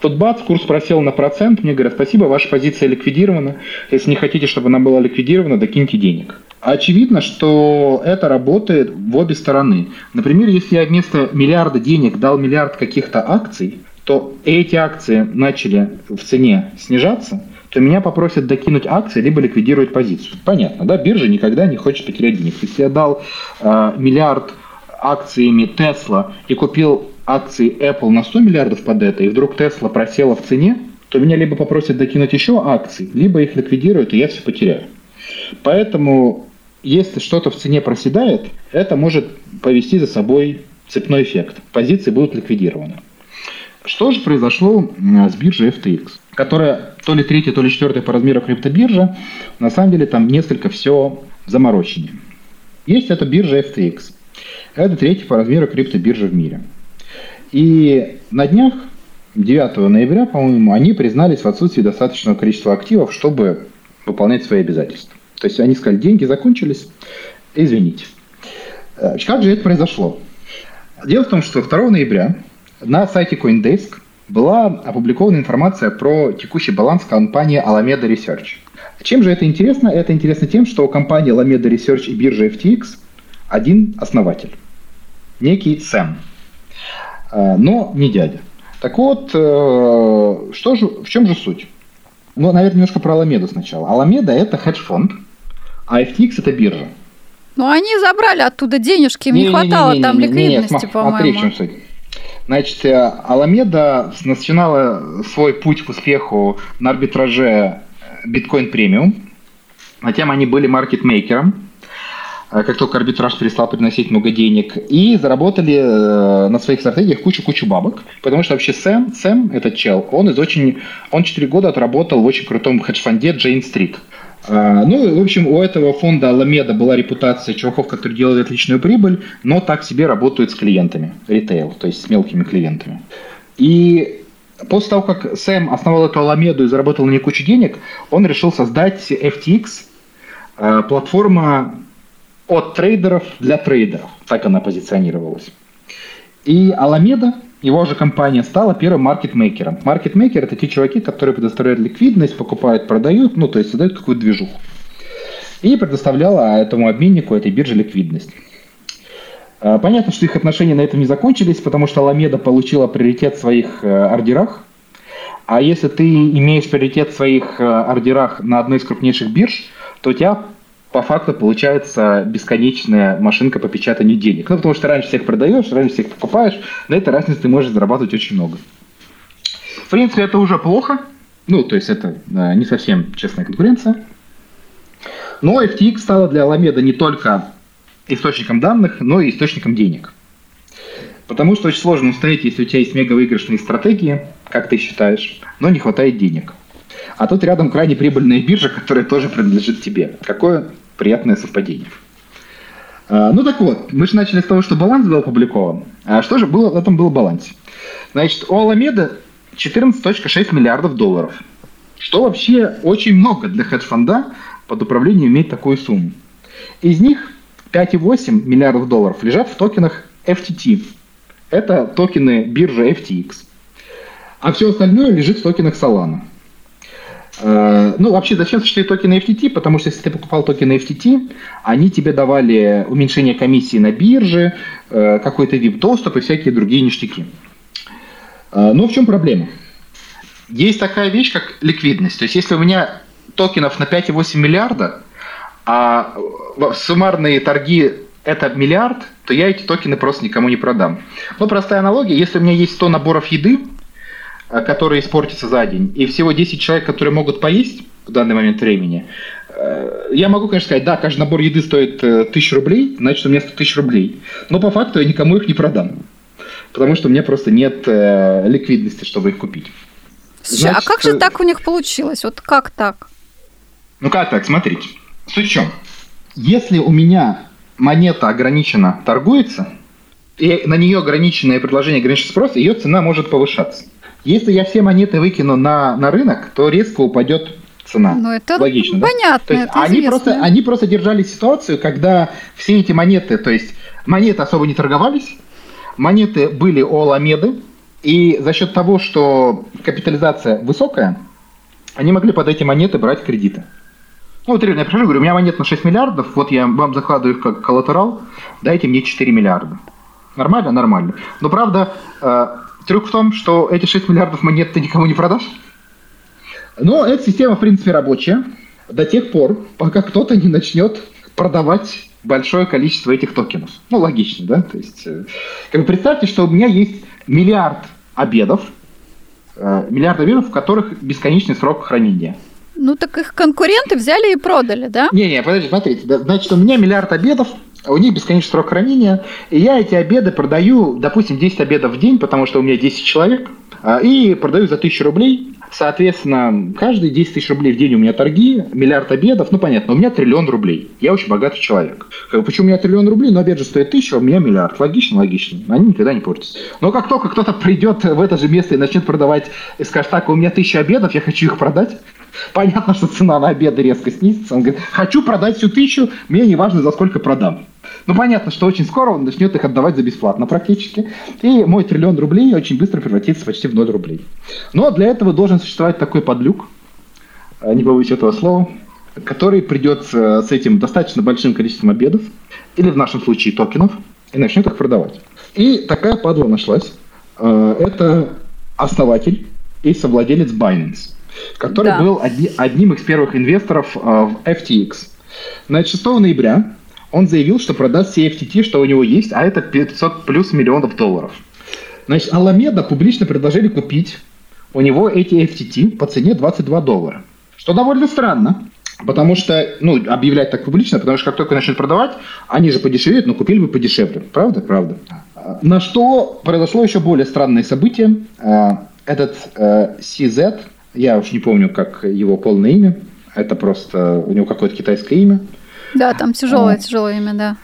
Тут бац, курс просел на процент, мне говорят, спасибо, ваша позиция ликвидирована. Если не хотите, чтобы она была ликвидирована, докиньте денег. Очевидно, что это работает в обе стороны. Например, если я вместо миллиарда денег дал миллиард каких-то акций, то эти акции начали в цене снижаться – то меня попросят докинуть акции, либо ликвидировать позицию. Понятно, да? Биржа никогда не хочет потерять денег. Если я дал э, миллиард акциями Tesla и купил акции Apple на 100 миллиардов под это, и вдруг Tesla просела в цене, то меня либо попросят докинуть еще акции, либо их ликвидируют, и я все потеряю. Поэтому, если что-то в цене проседает, это может повести за собой цепной эффект. Позиции будут ликвидированы. Что же произошло с биржей FTX, которая то ли третья, то ли четвертая по размеру криптобиржа, на самом деле там несколько все замороченнее. Есть эта биржа FTX. Это третья по размеру криптобиржа в мире. И на днях, 9 ноября, по-моему, они признались в отсутствии достаточного количества активов, чтобы выполнять свои обязательства. То есть они сказали, деньги закончились, извините. Э, как же это произошло? Дело в том, что 2 ноября на сайте CoinDesk была опубликована информация про текущий баланс компании Alameda Research. Чем же это интересно? Это интересно тем, что у компании Alameda Research и биржи FTX один основатель, некий Сэм, э, но не дядя. Так вот, э, что же, в чем же суть? Ну, наверное, немножко про Аламеду сначала. Аламеда – это хедж-фонд, а FTX – это биржа. Ну, они забрали оттуда денежки, им не, не хватало не, не, там ликвидности, по-моему. Смотри, в чем суть. Значит, э, Аламеда начинала свой путь к успеху на арбитраже биткоин премиум. Затем они были маркетмейкером, э, как только арбитраж перестал приносить много денег, и заработали э, на своих стратегиях кучу-кучу бабок, потому что вообще Сэм, Сэм, этот чел, он из очень, он 4 года отработал в очень крутом хедж-фонде Джейн Стрит. Э, ну, в общем, у этого фонда Аламеда была репутация чуваков, которые делают отличную прибыль, но так себе работают с клиентами, ритейл, то есть с мелкими клиентами. И После того, как Сэм основал эту Аламеду и заработал на ней кучу денег, он решил создать FTX, э, платформа от трейдеров для трейдеров. Так она позиционировалась. И Аламеда, его же компания, стала первым маркетмейкером. Маркетмейкер – это те чуваки, которые предоставляют ликвидность, покупают, продают, ну, то есть создают какую-то движуху. И предоставляла этому обменнику, этой бирже ликвидность. Э, понятно, что их отношения на этом не закончились, потому что Аламеда получила приоритет в своих э, ордерах. А если ты имеешь приоритет в своих э, ордерах на одной из крупнейших бирж, то у тебя по факту получается бесконечная машинка по печатанию денег. Ну, потому что раньше всех продаешь, раньше всех покупаешь, на этой разнице ты можешь зарабатывать очень много. В принципе, это уже плохо. Ну, то есть это не совсем честная конкуренция. Но FTX стала для Alameda не только источником данных, но и источником денег. Потому что очень сложно установить, если у тебя есть мегавыигрышные стратегии, как ты считаешь, но не хватает денег. А тут рядом крайне прибыльная биржа, которая тоже принадлежит тебе. Какое приятное совпадение. А, ну так вот, мы же начали с того, что баланс был опубликован. А что же было в этом был балансе? Значит, у Аламеда 14.6 миллиардов долларов. Что вообще очень много для хедж-фонда под управлением иметь такую сумму. Из них 5,8 миллиардов долларов лежат в токенах FTT. Это токены биржи FTX. А все остальное лежит в токенах Solana. Э, ну, вообще, зачем существуют токены FTT? Потому что если ты покупал токены FTT, они тебе давали уменьшение комиссии на бирже, э, какой-то VIP-доступ и всякие другие ништяки. Э, но в чем проблема? Есть такая вещь, как ликвидность. То есть, если у меня токенов на 5,8 миллиарда, а суммарные торги это миллиард, то я эти токены просто никому не продам. Ну, простая аналогия, если у меня есть 100 наборов еды, которые испортятся за день, и всего 10 человек, которые могут поесть в данный момент времени, э, я могу, конечно, сказать, да, каждый набор еды стоит 1000 э, рублей, значит, у меня 100 тысяч рублей. Но по факту я никому их не продам. Потому что у меня просто нет ликвидности, чтобы их купить. Слушай, значит, а как же так у них получилось? Вот как так? Ну как так, смотрите. Суть в чем? Если у меня монета ограниченно торгуется, и на нее ограниченное предложение, ограниченный спрос, ее цена может повышаться. Если я все монеты выкину на, на рынок, то резко упадет цена. Ну, это Логично, понятно. Да? То есть это они, просто, они просто держали ситуацию, когда все эти монеты, то есть монеты особо не торговались, монеты были у Аламеды, и за счет того, что капитализация высокая, они могли под эти монеты брать кредиты. Ну, вот реально, я прихожу, говорю, у меня монет на 6 миллиардов, вот я вам закладываю их как коллатерал, дайте мне 4 миллиарда. Нормально? Нормально. Но правда, э, трюк в том, что эти 6 миллиардов монет ты никому не продашь. Но эта система, в принципе, рабочая до тех пор, пока кто-то не начнет продавать большое количество этих токенов. Ну, логично, да? То есть, э, как бы представьте, что у меня есть миллиард обедов, э, миллиард обедов, в которых бесконечный срок хранения – ну так их конкуренты взяли и продали, да? Не-не, подождите, смотрите. Значит, у меня миллиард обедов, у них бесконечный срок хранения, и я эти обеды продаю, допустим, 10 обедов в день, потому что у меня 10 человек, а, и продаю за 1000 рублей. Соответственно, каждые 10 тысяч рублей в день у меня торги, миллиард обедов, ну понятно, у меня триллион рублей. Я очень богатый человек. Почему у меня триллион рублей? Ну, обед же стоит тысяча, а у меня миллиард. Логично, логично. Они никогда не портятся. Но как только кто-то придет в это же место и начнет продавать и скажет, так, у меня тысяча обедов, я хочу их продать, Понятно, что цена на обеды резко снизится. Он говорит, хочу продать всю тысячу, мне не важно, за сколько продам. Ну, понятно, что очень скоро он начнет их отдавать за бесплатно практически. И мой триллион рублей очень быстро превратится почти в ноль рублей. Но для этого должен существовать такой подлюк, э, не побоюсь этого слова, который придет с этим достаточно большим количеством обедов, или в нашем случае токенов, и начнет их продавать. И такая падла нашлась. Э, это основатель и совладелец Binance, который да. был одни, одним из первых инвесторов э, в FTX. Значит, 6 ноября он заявил, что продаст все FTT, что у него есть, а это 500 плюс миллионов долларов. Значит, Аламеда публично предложили купить у него эти FTT по цене 22 доллара. Что довольно странно, потому что, ну, объявлять так публично, потому что как только начнут продавать, они же подешевеют, но купили бы подешевле. Правда? Правда. На что произошло еще более странное событие. А, этот э, CZ, я уж не помню, как его полное имя, это просто у него какое-то китайское имя. Да, там тяжелое, а, тяжелое имя, да.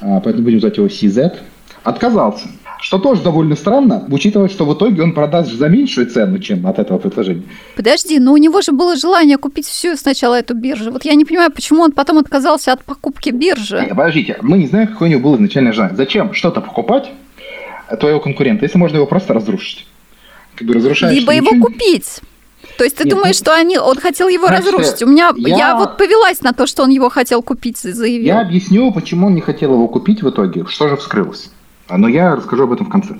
А, поэтому будем звать его CZ. Отказался. Что тоже довольно странно, учитывая, что в итоге он продаст за меньшую цену, чем от этого предложения. Подожди, но у него же было желание купить всю сначала эту биржу. Вот я не понимаю, почему он потом отказался от покупки биржи. Нет, подождите, мы не знаем, какое у него было изначальное желание. Зачем что-то покупать твоего конкурента, если можно его просто разрушить? Как бы разрушаешь Либо его купить. То есть ты Нет, думаешь, ну, что они, он хотел его Значит, разрушить? У меня я... я вот повелась на то, что он его хотел купить, заявил. Я объясню, почему он не хотел его купить в итоге, что же вскрылось. Но я расскажу об этом в конце.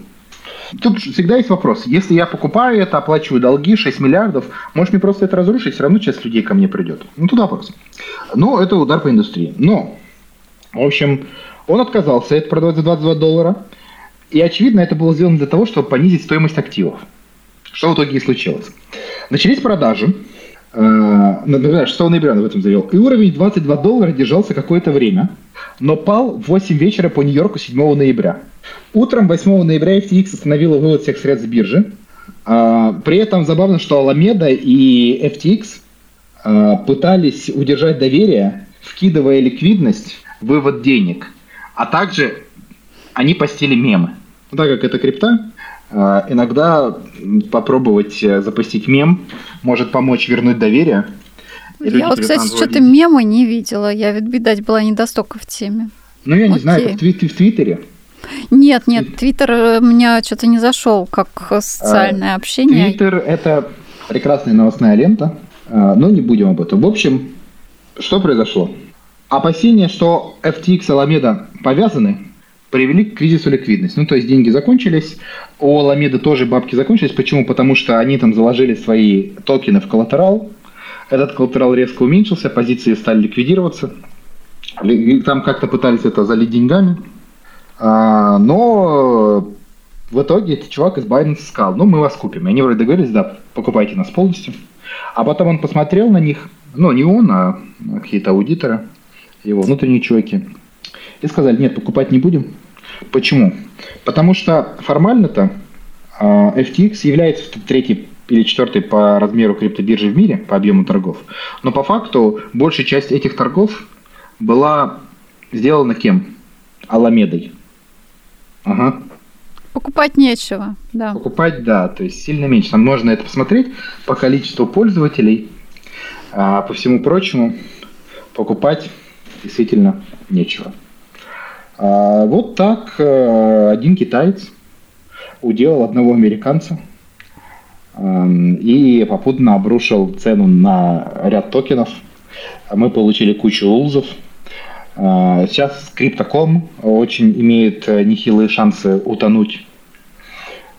Тут всегда есть вопрос. Если я покупаю это, оплачиваю долги 6 миллиардов, может мне просто это разрушить, все равно часть людей ко мне придет. Ну, тут вопрос. Но это удар по индустрии. Но, в общем, он отказался это продавать за 22 доллара. И, очевидно, это было сделано для того, чтобы понизить стоимость активов. Что в итоге и случилось. Начались продажи. Э, например, 6 ноября он об этом заявил. И уровень 22 доллара держался какое-то время, но пал в 8 вечера по Нью-Йорку 7 ноября. Утром 8 ноября FTX остановила вывод всех средств с биржи. А, при этом забавно, что Alameda и FTX а, пытались удержать доверие, вкидывая ликвидность, вывод денег. А также они постили мемы. Так как это крипта, иногда попробовать э, запустить мем может помочь вернуть доверие. Я вот, кстати, что-то мемы не видела. Я, видать, была недостолько в теме. Ну, я не Окей. знаю, как в, в Твиттере. Нет, нет, Твиттер э, у меня что-то не зашел как социальное а, общение. Твиттер – это прекрасная новостная лента, а, но не будем об этом. В общем, что произошло? Опасения, что FTX и Alameda повязаны, привели к кризису ликвидности. Ну, то есть деньги закончились, у Alameda тоже бабки закончились. Почему? Потому что они там заложили свои токены в коллатерал, этот коллатерал резко уменьшился, позиции стали ликвидироваться. Там как-то пытались это залить деньгами. А, но в итоге этот чувак из Binance сказал, ну, мы вас купим. И они вроде договорились, да, покупайте нас полностью. А потом он посмотрел на них, ну, не он, а какие-то аудиторы, его внутренние чуваки, и сказали, нет, покупать не будем. Почему? Потому что формально-то а, FTX является третьей или четвертой по размеру криптобиржи в мире, по объему торгов. Но по факту большая часть этих торгов была сделана кем? Аламедой. Ага. Покупать нечего, да. Покупать, да, то есть сильно меньше. Там можно это посмотреть по количеству пользователей, а по всему прочему покупать действительно нечего. А вот так э, один китаец уделал одного американца эм, и попутно обрушил цену на ряд токенов. Мы получили кучу улзов – а, сейчас Crypto.com очень имеет э, нехилые шансы утонуть.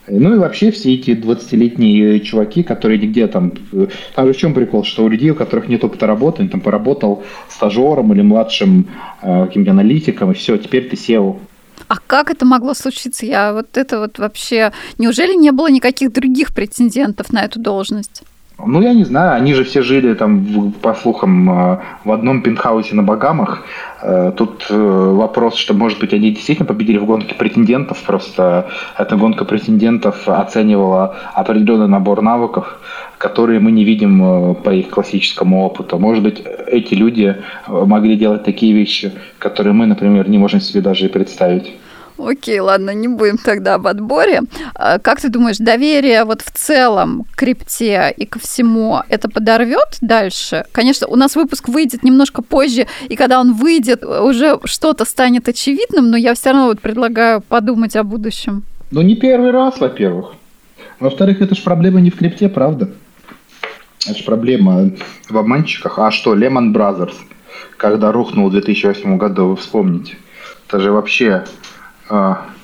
Ну и вообще все эти 20-летние чуваки, которые нигде там... Э, же в чем прикол, что у людей, у которых нет опыта работы, они там поработал стажером или младшим э, каким-то аналитиком, и все, теперь ты SEO. А как это могло случиться? Я вот это вот вообще... Неужели не было никаких других претендентов на эту должность? Ну, я не знаю, они же все жили там, по слухам, э, в одном пентхаусе на Багамах. Э, тут э, вопрос, что, может быть, они действительно победили в гонке претендентов, просто эта гонка претендентов оценивала определенный набор навыков, которые мы не видим по их классическому опыту. Может быть, эти люди могли делать такие вещи, которые мы, например, не можем себе даже и представить. Окей, ладно, не будем тогда об отборе. А как ты думаешь, доверие вот в целом к крипте и ко всему это подорвет дальше? Конечно, у нас выпуск выйдет немножко позже, и когда он выйдет, уже что-то станет очевидным, но я все равно вот предлагаю подумать о будущем. Ну, не первый раз, во-первых. Во-вторых, это же проблема не в крипте, правда? Это же проблема в обманщиках. А что, Lehman Brothers, когда рухнул в 2008 году, вы вспомните. Это же вообще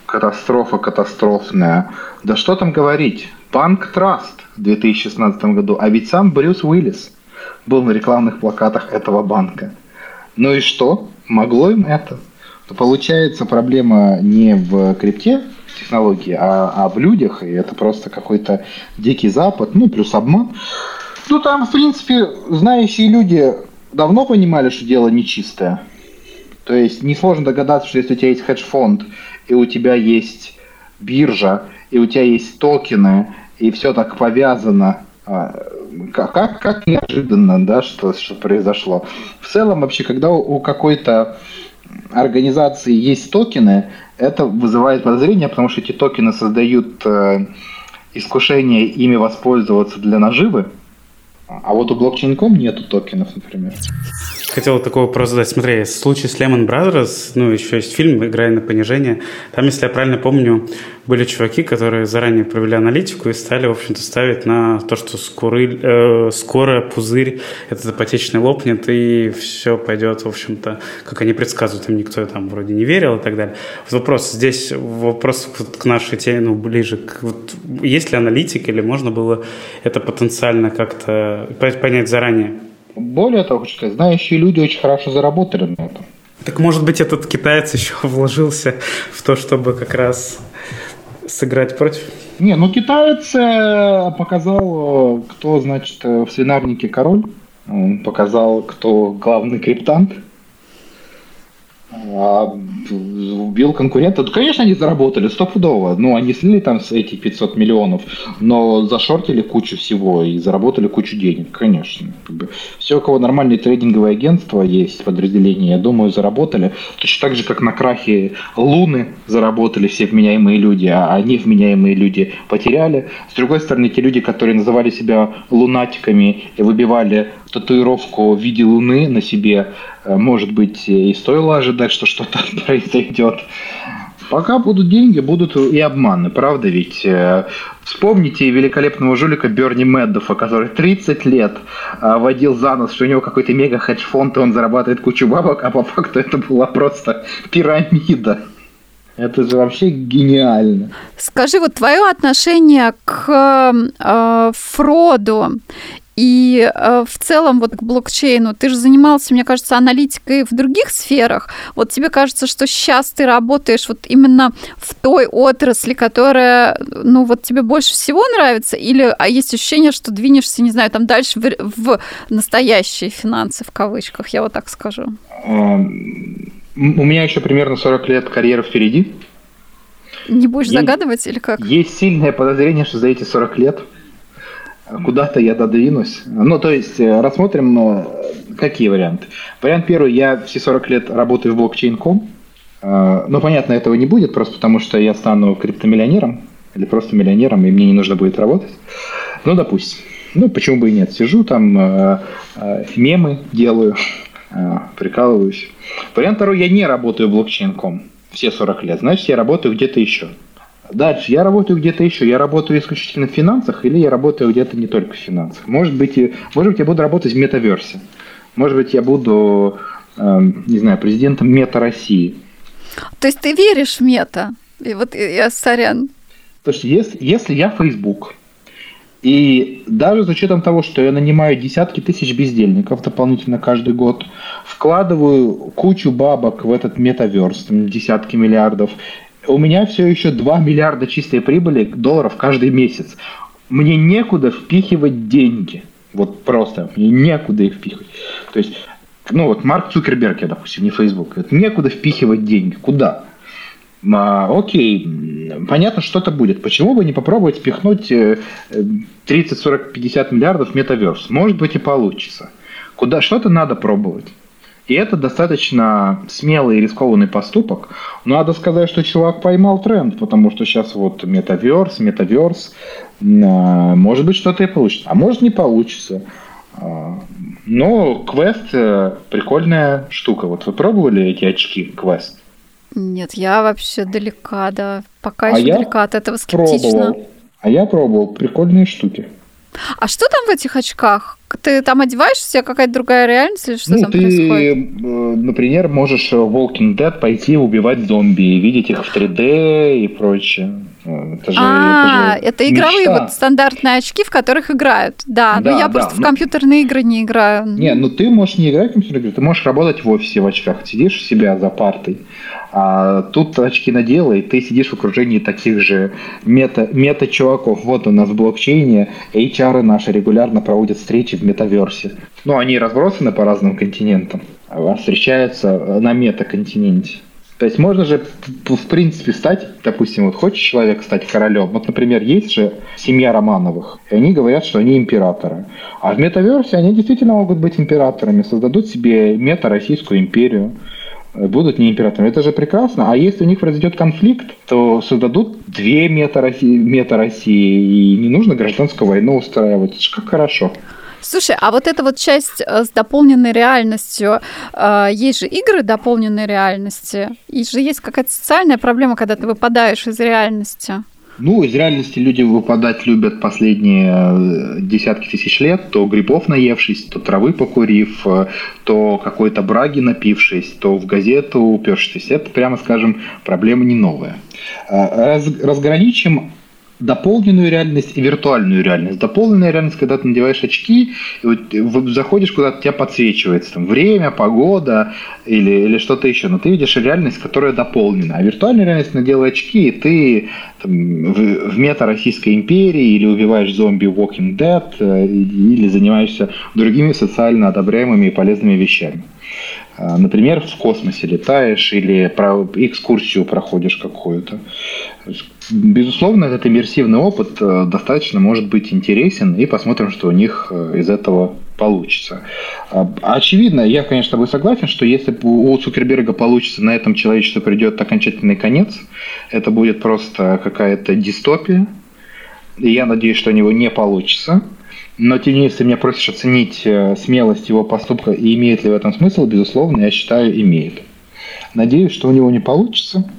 катастрофа катастрофная. Да что там говорить? Банк Траст в 2016 году. А ведь сам Брюс Уиллис был на рекламных плакатах этого банка. Ну и что? Могло им это? То получается проблема не в крипте, технологии, а, а в людях, и это просто какой-то дикий запад, ну, плюс обман. Ну, там, в принципе, знающие люди давно понимали, что дело нечистое. То есть несложно догадаться, что если у тебя есть хедж-фонд, и у тебя есть биржа, и у тебя есть токены, и все так повязано, а, как, как, как неожиданно, да, что, что произошло. В целом, вообще, когда у, у какой-то организации есть токены, это вызывает подозрения, потому что эти токены создают э, искушение ими воспользоваться для наживы. А вот у блокчейн.com нету токенов, например. Хотел такой вопрос задать. Смотри, в случае с Lehman Brothers, ну, еще есть фильм «Играя на понижение». Там, если я правильно помню, были чуваки, которые заранее провели аналитику и стали, в общем-то, ставить на то, что скоры, э, скоро пузырь этот ипотечный лопнет, и все пойдет, в общем-то, как они предсказывают. Им никто там вроде не верил и так далее. Вот вопрос здесь, вопрос к нашей теме, ну, ближе к... Вот, есть ли аналитика, или можно было это потенциально как-то понять заранее? Более того, хочу сказать, знающие люди очень хорошо заработали на этом. Так может быть этот китаец еще вложился в то, чтобы как раз сыграть против? Не, ну китаец э, показал, э, кто, значит, э, в свинарнике король. Он показал, кто главный криптант. А убил конкурента. Да, конечно, они заработали стопудово. Ну, они слили там эти 500 миллионов, но зашортили кучу всего и заработали кучу денег, конечно. Все, у кого нормальные трейдинговые агентства есть, подразделения, я думаю, заработали. Точно так же, как на крахе Луны заработали все вменяемые люди, а они вменяемые люди потеряли. С другой стороны, те люди, которые называли себя лунатиками и выбивали татуировку в виде Луны на себе, э, может быть, и стоило ожидать, что что-то произойдет. Пока будут деньги, будут и обманы, правда ведь? Э, вспомните великолепного жулика Берни Меддофа, который 30 лет э, водил за нос, что у него какой-то мега хедж-фонд, и он зарабатывает кучу бабок, а по факту это была просто пирамида. Это же вообще гениально. Скажи, вот твое отношение к э, Фроду и э, в целом вот к блокчейну, ты же занимался, мне кажется, аналитикой в других сферах. Вот тебе кажется, что сейчас ты работаешь вот именно в той отрасли, которая, ну вот тебе больше всего нравится, или а есть ощущение, что двинешься, не знаю, там дальше в, в настоящие финансы в кавычках, я вот так скажу. Эм, у меня еще примерно 40 лет карьеры впереди. Не будешь есть, загадывать или как? Есть сильное подозрение, что за эти 40 лет куда-то я додвинусь. Ну, то есть, э, рассмотрим, э, какие варианты. Вариант первый, я все 40 лет работаю в блокчейн.com. Э, ну, понятно, этого не будет, просто потому что я стану криптомиллионером или просто миллионером, и мне не нужно будет работать. Ну, допустим. Ну, почему бы и нет. Сижу там, мемы делаю, прикалываюсь. Вариант второй, я не работаю в блокчейн.com все 40 лет. Значит, я работаю где-то еще. Дальше, я работаю где-то еще. Я работаю исключительно в финансах или я работаю где-то не только в финансах. Может быть, может быть я буду работать в метаверсе. Может быть, я буду, э, не знаю, президентом Мета России. То есть ты веришь в мета? И вот я сорян. Слушайте, если, если я Facebook, и даже с учетом того, что я нанимаю десятки тысяч бездельников дополнительно каждый год, вкладываю кучу бабок в этот метаверс, десятки миллиардов, у меня все еще 2 миллиарда чистой прибыли долларов каждый месяц. Мне некуда впихивать деньги. Вот просто, мне некуда их впихивать. То есть, ну вот Марк Цукерберг, я, допустим, не Facebook, это некуда впихивать деньги. Куда? А, окей, понятно, что-то будет. Почему бы не попробовать впихнуть 30, 40, 50 миллиардов в метаверс? Может быть и получится. Куда что-то надо пробовать. И это достаточно смелый и рискованный поступок. Надо сказать, что чувак поймал тренд, потому что сейчас вот метаверс, метаверс, может быть, что-то и получится, а может не получится. А, но квест э, прикольная штука. Вот вы пробовали эти очки квест? Нет, я вообще далека, да. Пока а еще далека от этого скептично. Пробовал. А я пробовал прикольные штуки. А что там в этих очках? Ты там одеваешься, какая-то другая реальность или что ну, там ты, происходит? Э, например, можешь в Walking Dead пойти убивать зомби, видеть их в 3D и прочее. Это же, а, это, же это игровые мечта. вот стандартные очки, в которых играют. Да, да но я да, просто ну, в компьютерные игры не играю. Не, ну ты можешь не играть в компьютерные игры, ты можешь работать в офисе в очках, сидишь у себя за партой, а тут очки надела, и ты сидишь в окружении таких же мета, мета-чуваков. Вот у нас в блокчейне HR наши регулярно проводят встречи в метаверсе. Ну, они разбросаны по разным континентам, а встречаются на мета-континенте. То есть можно же, в принципе, стать, допустим, вот хочет человек стать королем. Вот, например, есть же семья Романовых, и они говорят, что они императоры. А в метаверсе они действительно могут быть императорами, создадут себе мета-российскую империю будут не императорами. Это же прекрасно. А если у них произойдет конфликт, то создадут две мета-России, мета-России и не нужно гражданскую войну устраивать. Это же как хорошо. Слушай, а вот эта вот часть э, с дополненной реальностью, э, есть же игры дополненной реальности, и же есть какая-то социальная проблема, когда ты выпадаешь из реальности. Ну, из реальности люди выпадать любят последние э, десятки тысяч лет, то грибов наевшись, то травы покурив, то какой-то браги напившись, то в газету упершись. Это, прямо скажем, проблема не новая. Раз, разграничим дополненную реальность и виртуальную реальность. Дополненная реальность, когда ты надеваешь очки, и вот заходишь куда-то, тебя подсвечивается там время, погода или, или что-то еще, но ты видишь реальность, которая дополнена. А виртуальная реальность надела очки, и ты там, в, в мета Российской империи или убиваешь зомби Walking Dead, э, или занимаешься другими социально одобряемыми и полезными вещами. А, например, в космосе летаешь или про экскурсию проходишь какую-то. Безусловно, этот иммерсивный опыт э, достаточно может быть интересен, и посмотрим, что у них э, из этого получится. А, очевидно, я, конечно, с согласен, что если у Цукерберга получится, на этом человечество придет окончательный конец, это будет просто какая-то дистопия, и я надеюсь, что у него не получится. Но тем не менее, если меня просишь оценить э, смелость его поступка и имеет ли в этом смысл, безусловно, я считаю, имеет. Надеюсь, что у него не получится,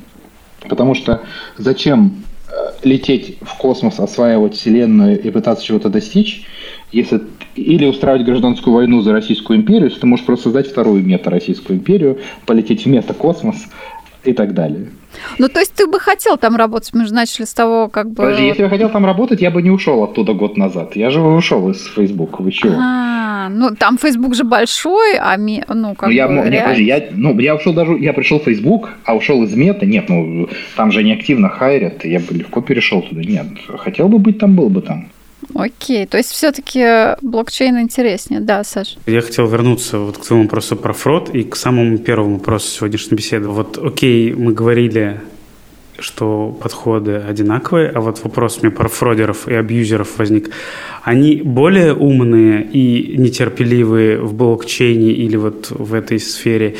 потому что зачем э, лететь в космос, осваивать Вселенную и пытаться чего-то достичь, если или устраивать гражданскую войну за Российскую империю, если ты можешь просто создать вторую мета-Российскую империю, полететь в мета-космос и так далее. Ну, то есть ты бы хотел там работать, мы же начали с того, как бы... Подожди, если я хотел там работать, я бы не ушел оттуда год назад. Я же ушел из Facebook, вы чего? А, ну там Facebook же большой, а ми... ну как ну, я, бы не, подожди, я, ну, я ушел даже, я пришел в Facebook, а ушел из мета, нет, ну там же не активно хайрят, я бы легко перешел туда, нет. Хотел бы быть там, был бы там. Окей, то есть все-таки блокчейн интереснее, да, Саш? Я хотел вернуться вот к твоему вопросу про фрод и к самому первому вопросу сегодняшней беседы. Вот, окей, мы говорили что подходы одинаковые, а вот вопрос меня про фродеров и абьюзеров возник. Они более умные и нетерпеливые в блокчейне или вот в этой сфере,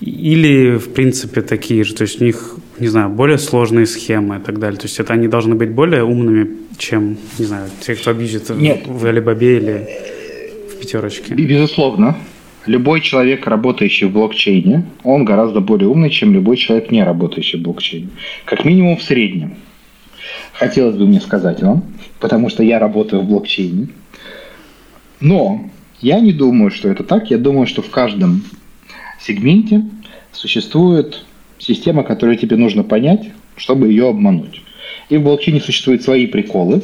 или, в принципе, такие же, то есть у них, не знаю, более сложные схемы и так далее. То есть это они должны быть более умными, чем, не знаю, те, кто абьюзит Нет. в Алибабе или в пятерочке. Безусловно. Любой человек, работающий в блокчейне, он гораздо более умный, чем любой человек, не работающий в блокчейне. Как минимум в среднем. Хотелось бы мне сказать вам, потому что я работаю в блокчейне. Но я не думаю, что это так. Я думаю, что в каждом сегменте существует система, которую тебе нужно понять, чтобы ее обмануть. И в блокчейне существуют свои приколы,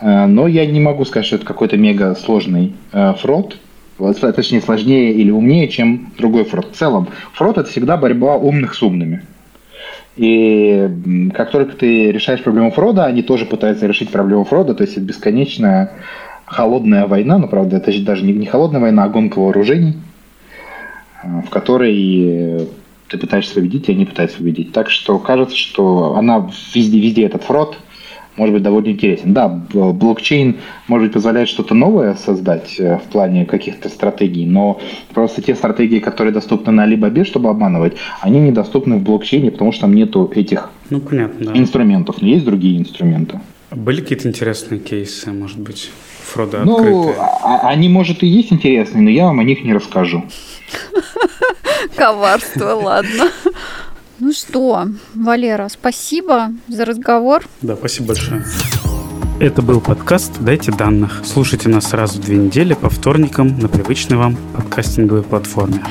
э, но я не могу сказать, что это какой-то мега сложный э, фрод, точнее сложнее или умнее, чем другой фрод. В целом, фрод это всегда борьба умных с умными. И как только ты решаешь проблему фрода, они тоже пытаются решить проблему фрода, то есть это бесконечная холодная война, но правда это же даже не холодная война, а гонка вооружений – в которой ты пытаешься победить, и они пытаются победить. Так что кажется, что она везде, везде этот фрод, может быть довольно интересен. Да, блокчейн, может быть, позволяет что-то новое создать э, в плане каких-то стратегий, но просто те стратегии, которые доступны на Alibaba, чтобы обманывать, они недоступны в блокчейне, потому что там нету этих ну, понятно, да. инструментов. Но есть другие инструменты. Были какие-то интересные кейсы, может быть, Фрода ну, открытые? А, они, может, и есть интересные, но я вам о них не расскажу. Коварство, ладно. Ну что, Валера, спасибо за разговор. Да, спасибо большое. Это был подкаст «Дайте данных». Слушайте нас сразу две недели по вторникам на привычной вам подкастинговой платформе.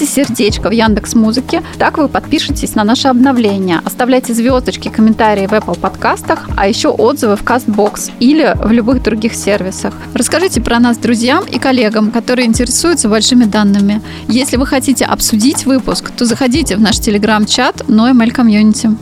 Ставьте сердечко в Яндекс Музыке, так вы подпишетесь на наше обновление. Оставляйте звездочки, комментарии в Apple подкастах, а еще отзывы в CastBox или в любых других сервисах. Расскажите про нас друзьям и коллегам, которые интересуются большими данными. Если вы хотите обсудить выпуск, то заходите в наш телеграм-чат NoML Community.